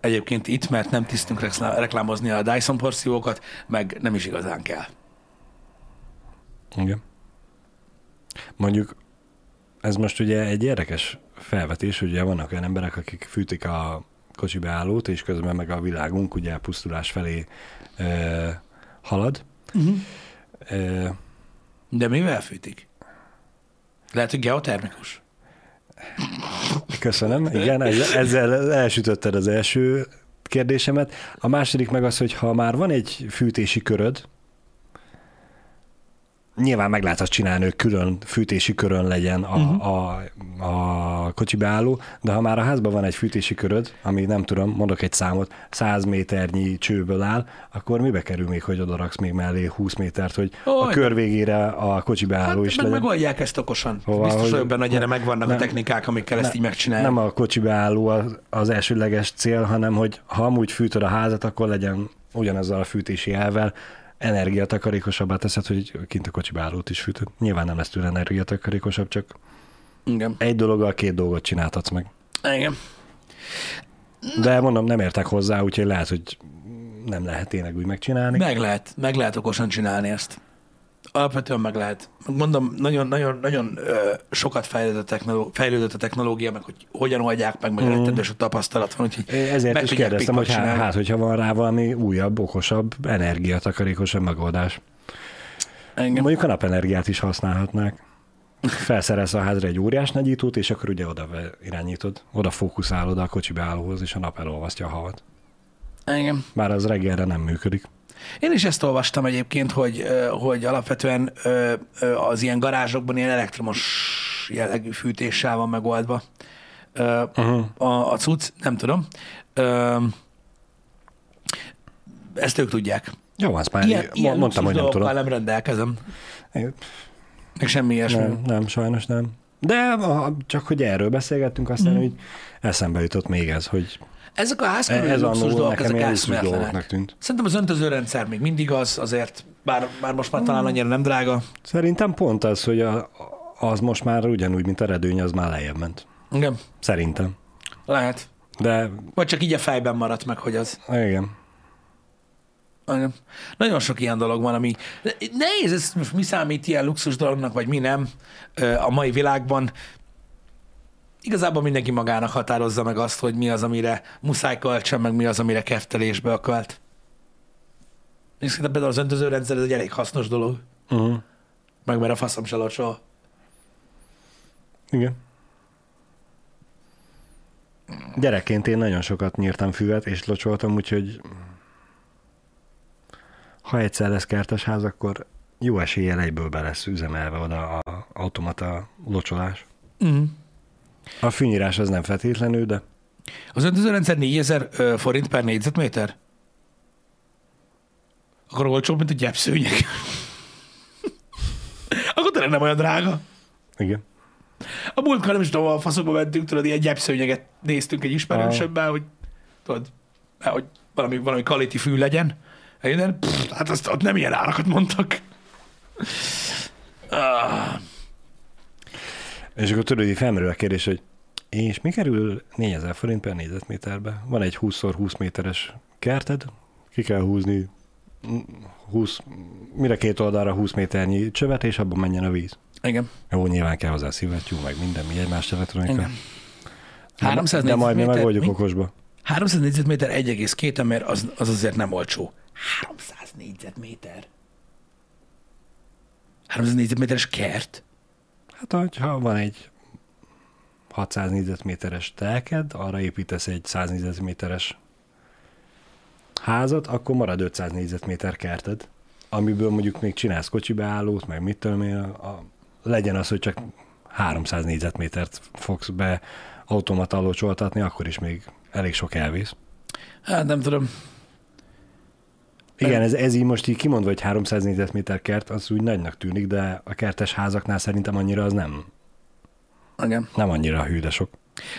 Egyébként itt, mert nem tisztünk reklámozni a Dyson porszívókat, meg nem is igazán kell. Igen. Mondjuk ez most ugye egy érdekes felvetés, ugye vannak olyan emberek, akik fűtik a kocsi beállót, és közben meg a világunk ugye pusztulás felé ö, halad. Uh-huh. Ö, De mivel fűtik? Lehet, hogy geotermikus. köszönöm. Igen, ezzel elsütötted az első kérdésemet. A második meg az, hogy ha már van egy fűtési köröd, nyilván meg lehet azt csinálni, hogy külön fűtési körön legyen a, uh-huh. a, a kocsi beálló, de ha már a házban van egy fűtési köröd, ami nem tudom, mondok egy számot, 100 méternyi csőből áll, akkor mibe kerül még, hogy odaraksz még mellé 20 métert, hogy Ó, a kör végére a kocsi beálló Hát is meg legyen? megoldják ezt okosan. Hova, Biztos hogy- vagyok benne, hogy erre nem- megvannak a nem- technikák, amikkel ezt így megcsinálják. Nem a kocsi beálló az, az elsődleges cél, hanem hogy ha amúgy fűtöd a házat, akkor legyen ugyanazzal a fűtési elvel, energiatakarékosabbá teszed, hogy kint a kocsi beállót is fűtöd. Nyilván nem lesz tőle energiatakarékosabb, csak Igen. egy dologgal két dolgot csináltatsz meg. Igen. De mondom, nem értek hozzá, úgyhogy lehet, hogy nem lehet tényleg úgy megcsinálni. Meg lehet, meg lehet okosan csinálni ezt. Alapvetően meg lehet. Mondom, nagyon, nagyon, nagyon ö, sokat fejlődött a, technoló- fejlődött a technológia, meg hogy hogyan oldják meg, meg mm. rettentős a tapasztalat van, úgyhogy Ezért is kérdeztem, hogy hát, hát, hogyha van rá valami újabb, okosabb, energiatakarékosabb megoldás. Engem. Mondjuk a napenergiát is használhatnák. Felszerelsz a házra egy óriás nagyítót, és akkor ugye oda irányítod, oda fókuszálod a kocsi beállóhoz, és a nap elolvasztja a havat. Engem. Már az reggelre nem működik. Én is ezt olvastam egyébként, hogy, hogy alapvetően az ilyen garázsokban ilyen elektromos jellegű fűtéssel van megoldva. Uh-huh. a, a cucc, nem tudom. Ezt ők tudják. Jó, azt már Ilyen, ilyen, mondtam, hogy nem tudom. nem rendelkezem. Meg semmi ilyesmi. Nem, nem, sajnos nem. De a, csak hogy erről beszélgettünk, aztán mm. úgy eszembe jutott még ez, hogy Ezek a házkörüli ez luxus dolgok, ezek eszméletlenek. tűnt. Szerintem az öntözőrendszer még mindig az, azért, bár, bár most már talán annyira nem drága. Szerintem pont az, hogy a, az most már ugyanúgy, mint a redőny, az már lejjebb ment. Igen, Szerintem. lehet. De Vagy csak így a fejben maradt meg, hogy az. igen. Igen. Nagyon sok ilyen dolog van, ami... Nehéz ez most mi számít ilyen luxus dolognak, vagy mi nem a mai világban. Igazából mindenki magának határozza meg azt, hogy mi az, amire muszáj költsön, meg mi az, amire keftelésbe akart. És szerintem például az öntözőrendszer ez egy elég hasznos dolog. Uh-huh. Meg mert a faszom se locsol. Igen. Gyerekként én nagyon sokat nyírtam füvet, és locsoltam, úgyhogy ha egyszer lesz kertes ház, akkor jó eséllyel egyből be lesz üzemelve oda a automata locsolás. Mm. A fűnyírás az nem feltétlenül, de Az öntözőrendszer 4000 ö, forint per négyzetméter? Akkor olcsóbb, mint a gyepszőnyeg. Akkor tényleg nem olyan drága. igen. A múltkor nem is tudom, a faszokba mentünk, tudod, ilyen gyepszőnyeget néztünk egy ismerősömmel, hogy tudod, hogy valami, valami quality fű legyen. Én, pff, hát azt ott nem ilyen árakat mondtak. Ah, És akkor tudod, hogy felmerül a kérdés, hogy és mi kerül 4000 forint per négyzetméterbe? Van egy 20x20 méteres kerted, ki kell húzni 20, mire két oldalra 20 méternyi csövet, és abban menjen a víz. igen. Jó, nyilván kell hozzá szívettyú, meg minden, mi egymás elektronika. Igen. De- 300 De majd mi meg négyzetméter- vagyunk mi? okosba. 300 négyzetméter 1,2 ember, az, az azért nem olcsó. 300 négyzetméter. 300 négyzetméteres kert? Hát, ha van egy 600 négyzetméteres telked, arra építesz egy 100 négyzetméteres házat, akkor marad 500 négyzetméter kerted, amiből mondjuk még csinálsz kocsibeállót, meg mit tudom én, a, legyen az, hogy csak 300 négyzetmétert fogsz be automata akkor is még elég sok elvész. Hát nem tudom. Igen, ez, ez így most így kimondva, hogy 300 négyzetméter kert, az úgy nagynak tűnik, de a kertes házaknál szerintem annyira az nem, Igen. nem annyira hű, de sok.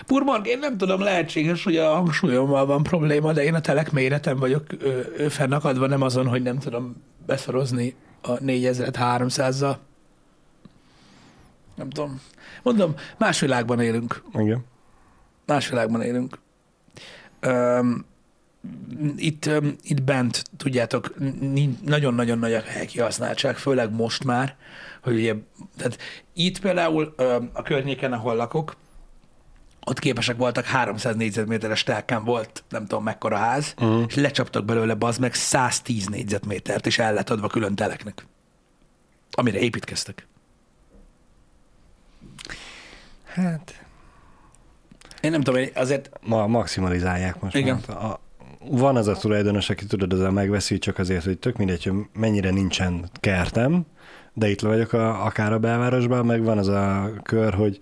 Purmark, én nem tudom, lehetséges, hogy a hangsúlyommal van probléma, de én a telek méretem vagyok ö, ö, fennakadva, nem azon, hogy nem tudom beszorozni a 4300-zal. Nem tudom. Mondom, más világban élünk. Igen. Más világban élünk. Öm, itt, itt bent, tudjátok, nagyon-nagyon nagy a helykihasználtság, főleg most már, hogy ugye, tehát itt például a környéken, ahol lakok, ott képesek voltak 300 négyzetméteres telken volt, nem tudom mekkora ház, Uh-huh. és lecsaptak belőle bazd meg 110 négyzetmétert, és el lett adva külön teleknek, amire építkeztek. Hát, Én nem tudom, én azért ma maximalizálják most. Igen. Már. A, van az a tulajdonos, aki tudod, ezzel megveszi, csak azért, hogy tök mindegy, hogy mennyire nincsen kertem, de itt vagyok a, akár a belvárosban, meg van az a kör, hogy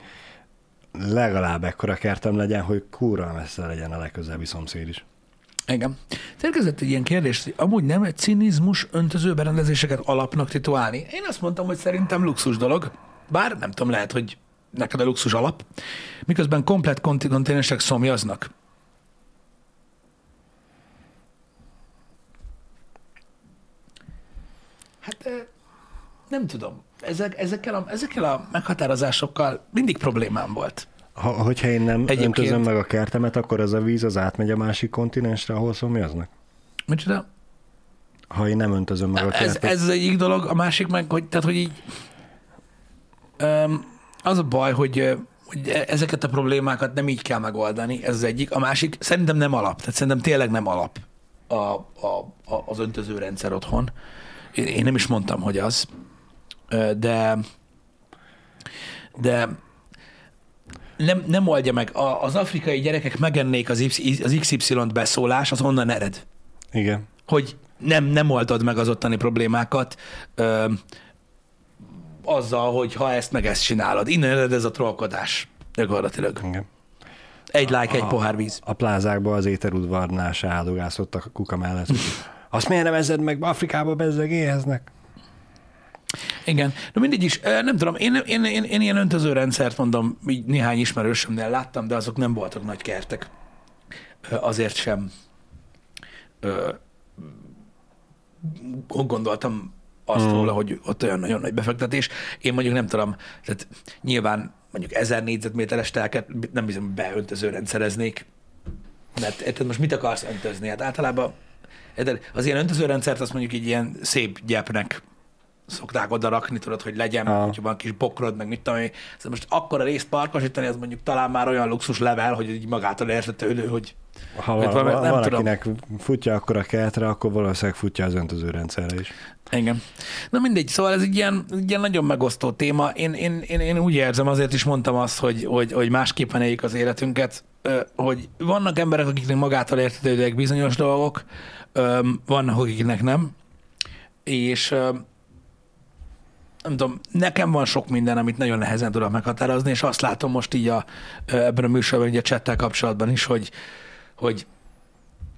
legalább ekkora kertem legyen, hogy kurva messze legyen a legközelebbi szomszéd is. Igen. Érkezett egy ilyen kérdés, hogy amúgy nem cinizmus öntöző berendezéseket alapnak titulálni. Én azt mondtam, hogy szerintem luxus dolog, bár nem tudom, lehet, hogy neked a luxus alap, miközben komplet konti- konténeresek szomjaznak. Hát nem tudom. Ezek, ezekkel, a, ezekkel a meghatározásokkal mindig problémám volt. Ha, hogyha én nem Egyébként- öntözöm meg a kertemet, akkor az a víz az átmegy a másik kontinensre, ahol szomjaznak? Micsoda? Ha én nem öntözöm meg a Ez, kertet. ez az egyik dolog, a másik meg, hogy, tehát, hogy így um, az a baj, hogy, hogy e- ezeket a problémákat nem így kell megoldani, ez az egyik. A másik szerintem nem alap, tehát szerintem tényleg nem alap a, a, a, az öntözőrendszer otthon. Én, én nem is mondtam, hogy az, de de nem, nem oldja meg. A, az afrikai gyerekek megennék az, Y- az XY-t beszólás, az onnan ered Igen. hogy nem, nem oldod meg az ottani problémákat ö, azzal, hogy ha ezt meg ezt csinálod. Innen ered ez a trollkodás gyakorlatilag. Igen. Egy like, egy pohár víz. A plázákban az éterudvarnál se áldogászottak a kuka mellett. Azt miért nem meg Afrikába, bezzeg éheznek? Igen. No mindegy is, nem tudom, én, én, én, én ilyen öntöző rendszert mondom, így néhány ismerősömnél láttam, de azok nem voltak nagy kertek. Azért sem ö, gondoltam azt Mm. róla, hogy ott olyan nagyon nagy befektetés. Én mondjuk nem tudom, tehát nyilván mondjuk ezer négyzetméteres telket nem hiszem, hogy beöntöző rendszereznék, mert érted, most mit akarsz öntözni? Hát általában az ilyen öntözőrendszert azt mondjuk így ilyen szép gyepnek szokták oda rakni, tudod, hogy legyen, Ah. hogyha van kis bokrod, meg mit tudom én. Szóval most akkora részt parkosítani, az mondjuk talán már olyan luxus level, hogy így magától értetődő, hogy Ha val- valami- val- nem valakinek futja akkor a kertre, akkor valószínűleg futja az öntöző rendszerre is. Igen. Na mindegy, szóval ez egy ilyen, egy ilyen nagyon megosztó téma. Én, én, én, én úgy érzem, azért is mondtam azt, hogy, hogy, hogy másképpen éljük az életünket, hogy vannak emberek, akiknek magától értetődőek bizonyos dolgok, vannak, akiknek nem, és nem tudom, nekem van sok minden, amit nagyon nehezen tudok meghatározni, és azt látom most így a, ebben a műsorban, így a csettel kapcsolatban is, hogy, hogy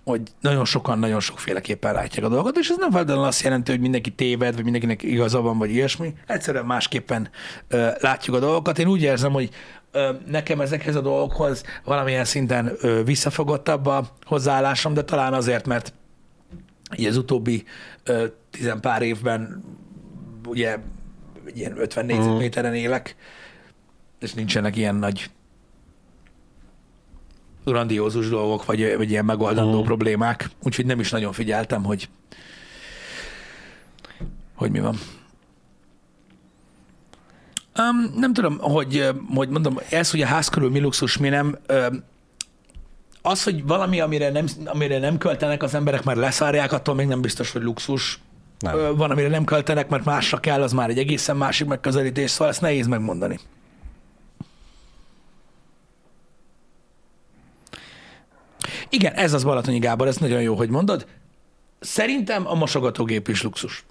hogy nagyon sokan nagyon sokféleképpen látják a dolgot, és ez nem feltétlenül azt jelenti, hogy mindenki téved, vagy mindenkinek igaza van, vagy ilyesmi. Egyszerűen másképpen ö, látjuk a dolgokat. Én úgy érzem, hogy nekem ezekhez a dolgokhoz valamilyen szinten visszafogottabb a hozzáállásom, de talán azért, mert így az utóbbi tizen pár évben ugye ilyen 50 négyzetméteren élek, és nincsenek ilyen nagy grandiózus dolgok, vagy, vagy ilyen megoldandó Mhm. problémák, úgyhogy nem is nagyon figyeltem, hogy hogy mi van. Um, nem tudom, hogy, hogy mondom, ez, hogy a ház körül mi luxus, mi nem, um, az, hogy valami, amire nem, amire nem költenek az emberek, mert leszárják, attól még nem biztos, hogy luxus. Nem. Ö, Van, amire nem költenek, mert másra kell, az már egy egészen másik megközelítés, szóval ezt nehéz megmondani. Igen, ez az Balatonyi Gábor, ez nagyon jó, hogy mondod. Szerintem a mosogatógép is luxus.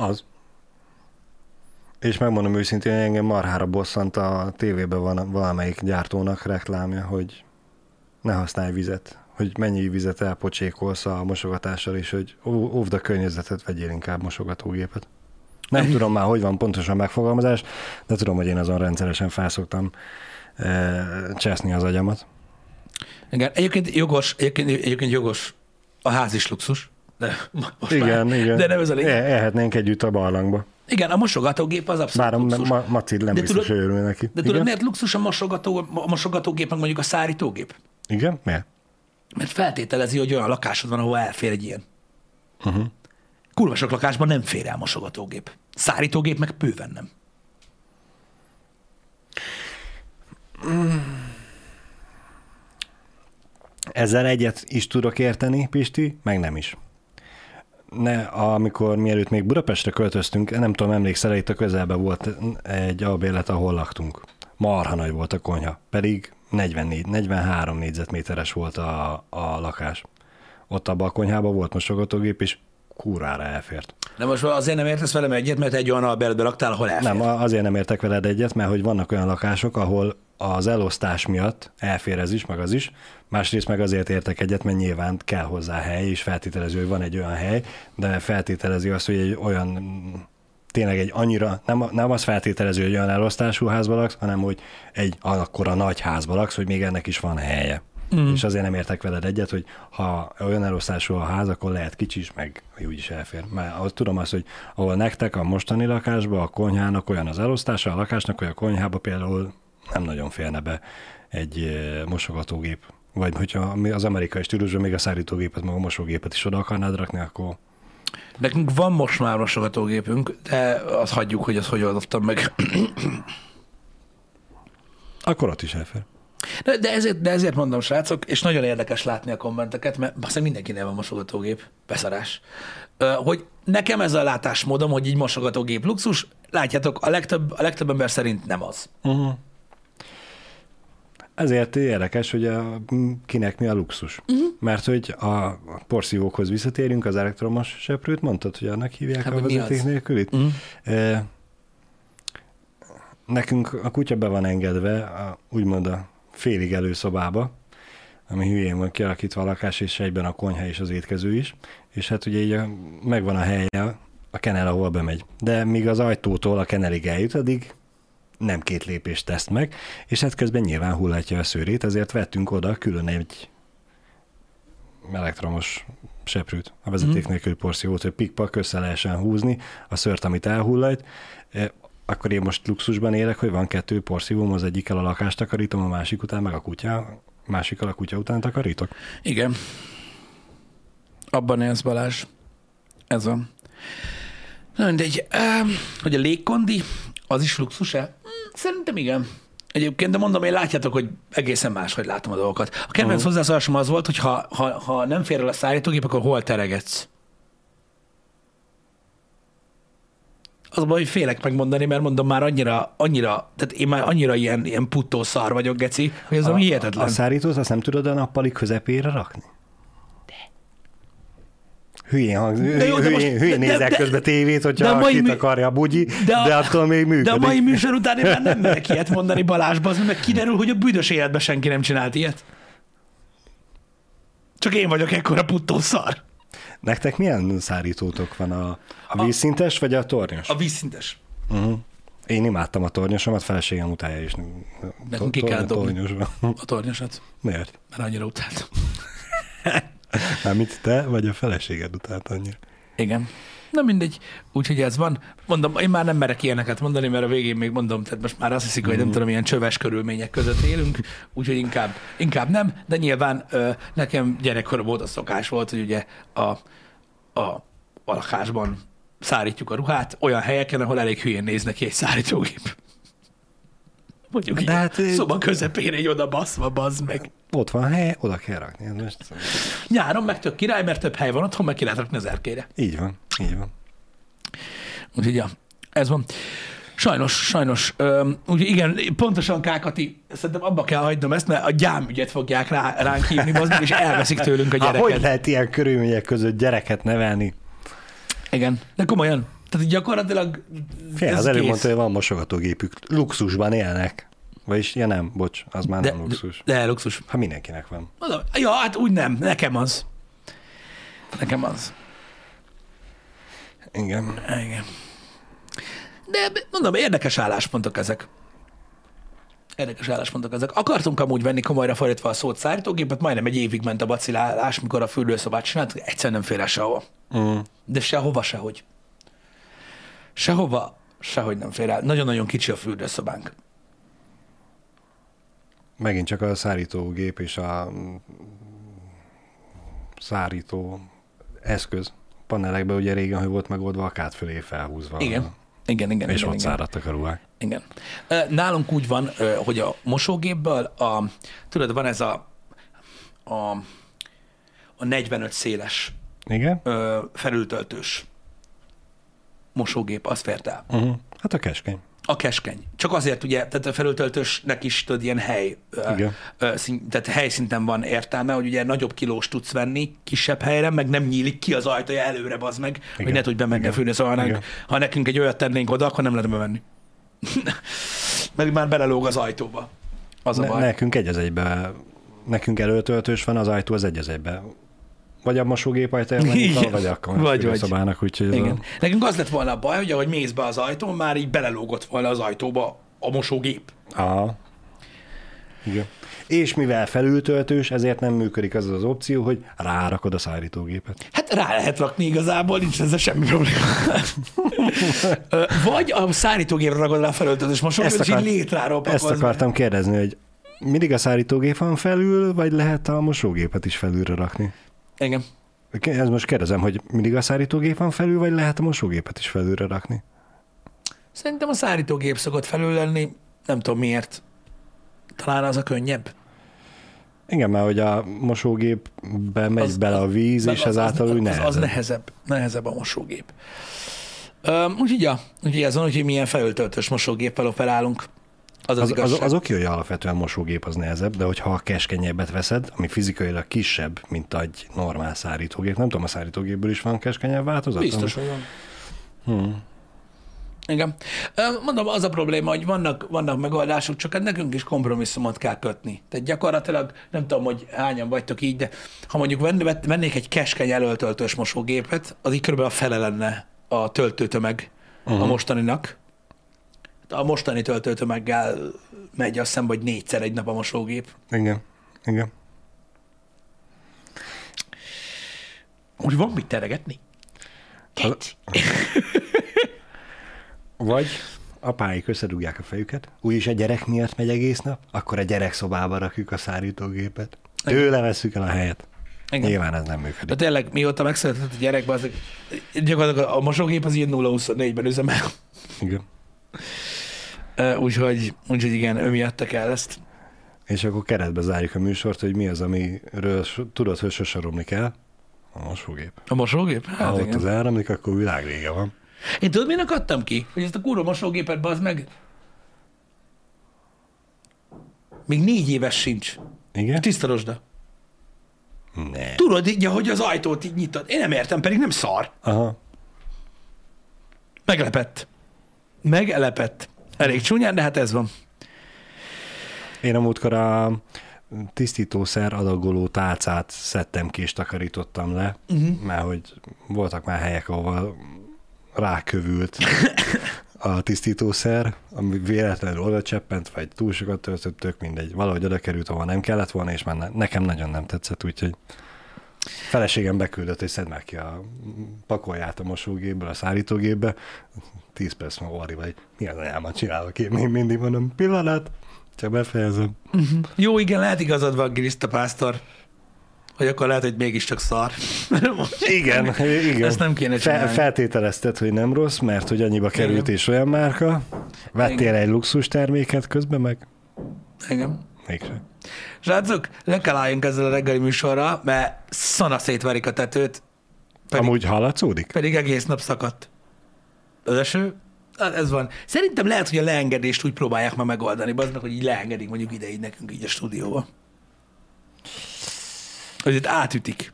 Az. És megmondom őszintén, engem marhára bosszant a tévében van valamelyik gyártónak reklámja, hogy ne használj vizet, hogy mennyi vizet elpocsékolsz a mosogatással, és hogy óvd a környezetet, vegyél inkább mosogatógépet. Nem tudom már, hogy van pontosan megfogalmazás, de tudom, hogy én azon rendszeresen felszoktam e, cseszni az agyamat. Igen, egyébként jogos, egyébként, egyébként jogos, a ház is luxus. Most Igen, már, igen. De nem ez a lényeg. E- Elhetnénk együtt a barlangba. Igen, a mosogatógép az abszolút Bár luxus. ma- Macid nem De biztos, tudod- hogy örül neki. De tudod, Igen? miért luxus a, mosogató, a mosogatógép, meg mondjuk a szárítógép? Igen? Miért? Mert feltételezi, hogy olyan lakásod van, ahol elfér egy ilyen. Uh-huh. Kurva sok lakásban nem fér el mosogatógép. Szárítógép meg bőven nem. Ezzel egyet is tudok érteni, Pisti, meg nem is. Ne, amikor mielőtt még Budapestre költöztünk, nem tudom, emlékszel, itt a közelben volt egy albérlet, ahol laktunk. Marha nagy volt a konyha, pedig 44, 43 négyzetméteres volt a, a lakás. Ott abban a konyhában volt mosogatógép, és kurvára elfért. De most azért nem értesz velem egyet, mert egy olyan albérletben laktál, ahol elfér. Nem, azért nem értek veled egyet, mert hogy vannak olyan lakások, ahol az elosztás miatt elfér ez is, meg az is. Másrészt meg azért értek egyet, mert nyilván kell hozzá hely, és feltételező, hogy van egy olyan hely, de feltételezi azt, hogy egy olyan tényleg egy annyira, nem, nem az feltételező, hogy olyan elosztású házba laksz, hanem hogy egy akkora nagy házba laksz, hogy még ennek is van helye. Mm. És azért nem értek veled egyet, hogy ha olyan elosztású a ház, akkor lehet kicsi is, meg úgyis elfér. Mert azt tudom azt, hogy ahol nektek a mostani lakásban, a konyhának olyan az elosztása, a lakásnak, hogy a konyhába például nem nagyon férne be egy mosogatógép. Vagy hogyha az amerikai stílusban még a szárítógépet, meg a mosógépet is oda akarnád rakni, akkor Nekünk van most már mosogatógépünk, de azt hagyjuk, hogy azt hogy oldottam meg. akkor ott is elfér. De, ezért, de ezért mondom, srácok, és nagyon érdekes látni a kommenteket, mert aztán mindenkinél van mosogatógép, beszarás. Hogy nekem ez a látásmódom, hogy így mosogatógép luxus, látjátok, a legtöbb, a legtöbb ember szerint nem az. Uh-huh. Ezért érdekes, hogy a, kinek mi a luxus. Uh-huh. Mert hogy a, porszívókhoz visszatérünk, az elektromos seprőt, mondtad, hogy annak hívják Hát, a vezeték nélkülit? Mm. E, nekünk a kutya be van engedve, a, úgymond a félig előszobába, ami hülyén van kialakítva a lakás, és egyben a konyha és az étkező is, és hát ugye így a, megvan a helye, a kenel, ahol bemegy. De míg az ajtótól a kenelig eljut, addig nem két lépést tesz meg, és hát közben nyilván hullatja a szőrét, ezért vettünk oda külön egy elektromos seprűt, a vezeték nélkül porszívót, hogy pikpak össze lehessen húzni a szőrt, amit elhullajt. Akkor én most luxusban élek, hogy van kettő porszívóm, az egyikkel a lakást takarítom, a másik után meg a kutya, másikkal a kutya után takarítok. Igen. Abban élsz, Balázs. Ez van. Na mindegy, hogy a légkondi, az is luxus-e? Hmm, Szerintem igen. Egyébként, de mondom, én látjátok, hogy egészen máshogy látom a dolgokat. A kedvenc uh-huh. hozzászólásom az volt, hogy ha, ha, ha nem fér el a szállítógép, akkor hol teregetsz? Az a baj, hogy félek megmondani, mert mondom már annyira, annyira, tehát én már annyira ilyen, ilyen puttó szar vagyok, geci, hogy az ami hihetetlen. A szárítót azt nem tudod a nappali közepére rakni? Hülyén, hang, De jó, de hülyén, most- hülyén de- nézek de- közben tévét, de a hogyha mai kit mű- akarja a bugyi, de, De a- de attól még működik. De a mai műsor után én már nem merek ilyet mondani Balázsba, az meg kiderül, hogy a büdös életben senki nem csinált ilyet. Csak én vagyok ekkora puttó szar. Nektek milyen szárítótok van? A, a vízszintes vagy a tornyos? A vízszintes. Uh-huh. Én imádtam a tornyosomat, feleségem utálja is. Nekünk ki kell dobni. A tornyosat, Miért? mert annyira utáltam. Mármint te vagy a feleséged utált annyira. Igen. Na mindegy, úgyhogy ez van. Mondom, én már nem merek ilyeneket mondani, mert a végén még mondom, tehát most már azt hiszik, hogy nem tudom, milyen csöves körülmények között élünk, úgyhogy inkább, inkább nem, de nyilván ö, nekem gyerekkorom óta szokás volt, hogy ugye a, a, a lakásban szárítjuk a ruhát olyan helyeken, ahol elég hülyén néz neki egy szárítógép. Mondjuk De így, hát, szoba közepén egy oda baszva, bazd meg. Ott van hely, oda kell rakni. Ez Most... Nyáron meg tök király, mert több hely van otthon, meg ki lehet rakni az erkére. Így van, így van. Úgyhogy ja, ez van. Sajnos, sajnos. Öm, igen, pontosan Kákati, szerintem abba kell hagynom ezt, mert a gyámügyet fogják rá, ránk hívni, meg, és elveszik tőlünk a Há, gyereket. hogy lehet ilyen körülmények között gyereket nevelni? Igen, de komolyan. Tehát gyakorlatilag Fél, az előbb mondta, hogy van mosogatógépük. Luxusban élnek. Vagyis, ja nem, bocs, az már de, nem luxus. de, de luxus. Ha mindenkinek van. Ja, hát úgy nem, nekem az. Nekem az. Igen. Igen. De mondom, érdekes álláspontok ezek. Érdekes álláspontok ezek. Akartunk amúgy venni komolyra fordítva a szót szállítógépet, majdnem egy évig ment a bacilálás, mikor a fürdőszobát csináltuk, egyszer nem fér el sehova. Mm. De sehova, sehogy. Sehova, sehogy nem fér el. Nagyon-nagyon kicsi a fürdőszobánk. Megint csak a szárítógép és a mm, szárító eszköz. Panelekben ugye régen, hogy volt megoldva a kát fölé felhúzva. Igen. Igen, igen, És igen, ott igen. száradtak a ruhák. Igen. Nálunk úgy van, hogy a mosógépből, a, tudod, van ez a, a, a 45 széles Igen? felültöltős mosógép, az fért el. Uh-huh. Hát a keskeny. A keskeny. Csak azért ugye, tehát a felültöltősnek is tudod, ilyen hely, Igen. ö, szín, tehát helyszinten van értelme, hogy ugye nagyobb kilós tudsz venni kisebb helyre, meg nem nyílik ki az ajtaja előre, az meg, Igen. hogy ne tudj bemenni a Igen. fürdőszobának. Igen. Ha nekünk egy olyat tennénk oda, akkor nem lehet bemenni. meg már belelóg az ajtóba. Az a Ne, baj. nekünk egy az egybe, nekünk előtöltős van, az ajtó az egy az egybe. Vagy a mosógép ajtaja van nyitva, Igen. vagy a vagy. szobának, úgyhogy ez Igen. a... Nekünk az lett volna a baj, hogy ahogy mész be az ajtón, már így belelógott volna az ajtóba a mosógép. Aha. Igen. És mivel felültöltős, ezért nem működik az az opció, hogy rárakod a szárítógépet. Hát rá lehet rakni igazából, nincs ezzel semmi probléma. Vagy a szállítógépre ragad rá a felöltözés mosógépet, és így akart- létráról Ezt pakolsz akartam kérdezni, hogy mindig a szárítógép van felül, vagy lehet a mosógépet is felülre rakni? Igen. Ez most kérdezem, hogy mindig a szárítógép van felül, vagy lehet a mosógépet is felülre rakni? Szerintem a szállítógép szokott felül lenni, nem tudom miért. Talán az a könnyebb. Igen, mert hogy a mosógépbe megy Az- az, bele a víz, Meg és ezáltal úgy az, nehezebb. az nehezebb, nehezebb a mosógép. Üm, úgyhogy, ja, úgyhogy ez van, úgyhogy milyen felültöltős mosógéppel operálunk. Az az, Az, az, igazság. az oké, hogy alapvetően mosógép az nehezebb, de hogyha a keskenyebbet veszed, ami fizikailag kisebb, mint egy normál szárítógép, nem tudom, a szárítógépből is van keskenyebb változat? Biztos, hogy van. Hmm. Igen. Mondom, az a probléma, hogy vannak, vannak megoldások, csak hát nekünk is kompromisszumot kell kötni. Tehát gyakorlatilag nem tudom, hogy hányan vagytok így, de ha mondjuk vennék egy keskeny előtöltős mosógépet, az így körülbelül a fele lenne a töltőtömeg uh-huh. a mostaninak. A mostani töltőtömeggel megy azt hiszem, hogy négyszer egy nap a mosógép. Igen, igen. Úgy van mit teregetni? Az- Vagy apáik összedugják a fejüket, úgyis a gyerek miatt megy egész nap, akkor a gyerek szobába rakjuk a szárítógépet. Tőle veszük el a helyet. Igen. Nyilván ez nem működik. De tényleg, mióta megszületett a gyerekben, az, gyakorlatilag a mosógép az ilyen 0-24-ben üzemel. Igen. Úgyhogy, úgyhogy igen, ő miatt kell ezt. És akkor keretbe zárjuk a műsort, hogy mi az, amiről tudod, hogy sose romlik el. A mosógép. A mosógép? Hát ha ott igen. az elromlik, akkor világ vége van. Én tudod, miért akadtam ki? Hogy ezt a kurva mosógépet, bazd meg, még négy éves sincs. Igen? Tiszta rozsda. Ne. Tudod így, hogy az ajtót így nyitod. Én nem értem, pedig nem szar. Aha. Meglepett. Meglepett. Elég csúnyán, de hát ez van. Én a múltkor a tisztítószer adagoló tálcát szedtem ki és takarítottam le, uh-huh. mert hogy voltak már helyek, ahol rákövült a tisztítószer, ami véletlenül oda cseppent, vagy túl sokat töltött, tök mindegy. Valahogy oda került, ahol nem kellett volna, és már ne, nekem nagyon nem tetszett, úgyhogy feleségem beküldött, hogy szedd már ki a pakolját a mosógépből, a szárítógépbe. Tíz perc múlva Ori vagy, mi az anyámat csinálok én? Még mindig mondom, pillanat, csak befejezem. Jó, igen, lehet igazad van, Griszta Pásztor, hogy akkor lehet, hogy mégiscsak szar. Igen, igen. Ezt nem kéne csinálni. feltételezted, hogy nem rossz, mert hogy annyiba került Igen. és olyan márka. Vettél Igen. egy luxus terméket közben meg? Igen. Mégsem. Srácok, le kell álljunk ezzel a reggeli műsorra, mert szana szétverik a tetőt, Pedig- Amúgy hallatszódik? pedig egész nap szakadt. Az eső, Hát ez van. Szerintem lehet, hogy a leengedést úgy próbálják már megoldani, az meg, hogy így leengedik mondjuk ide így nekünk így a stúdióba. Hogy itt átütik.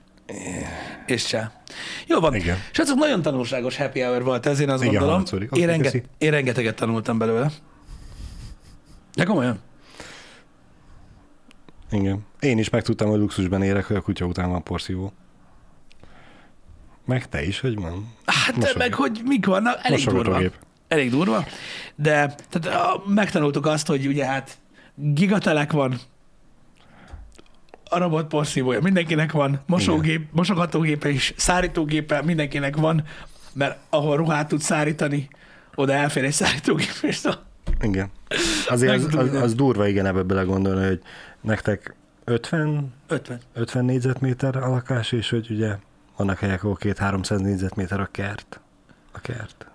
És se. Jó van. Igen. Srácok, nagyon tanulságos happy hour volt ez, én azt Igen, gondolom. Én, renge- én rengeteget tanultam belőle. De komolyan. Igen. Én is megtudtam, hogy luxusban érek, hogy a kutya után van porszívó. Meg te is, hogy van? Hát Mosógép. meg, hogy mik vannak, elég durva. Elég durva. De tehát, a, megtanultuk azt, hogy ugye hát gigatelek van, a robot porszívója mindenkinek van, mosógép, mosogatógépe is, szárítógépe mindenkinek van, mert ahol ruhát tud szárítani, oda elfér egy szárítógép, és szóval Igen. Azért az, az, az durva igen ebbe belegondolni, hogy nektek 50, 50. 50 négyzetméter a lakás, és hogy ugye vannak helyek, ahol két 300 négyzetméter a kert. A kert.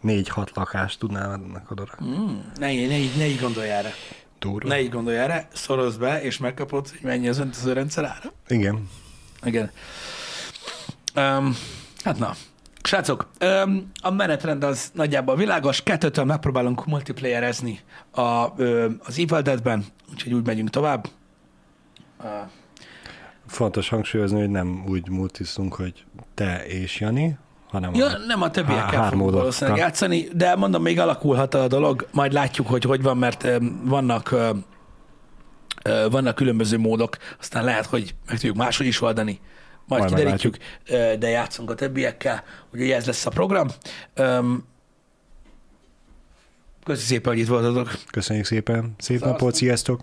Négy-hat lakást tudnának oda rakni. Mm, ne, ne, így- ne így gondolj erre. Durva. Ne így gondolj erre, szorozd be, és megkapod, hogy mennyi az öntöző rendszer ára. Igen. Igen. Um, hát na. Srácok, a menetrend az nagyjából világos. Kettőtől megpróbálunk multiplayerezni a, az Evil Dead-ben, úgyhogy úgy megyünk tovább. Fontos hangsúlyozni, hogy nem úgy multiszunk, hogy te és Jani, hanem ja, a... nem a többiekkel fogunk valószínűleg játszani, de mondom, még alakulhat a dolog, majd látjuk, hogy hogy van, mert vannak vannak különböző módok, aztán lehet, hogy meg tudjuk máshogy is oldani, majd, Majd kiderítjük, ö, de játszunk a többiekkel, úgyhogy ez lesz a program. Köszi szépen, hogy itt voltatok. Köszönjük szépen. Szép Szevasztok. napot, sziasztok!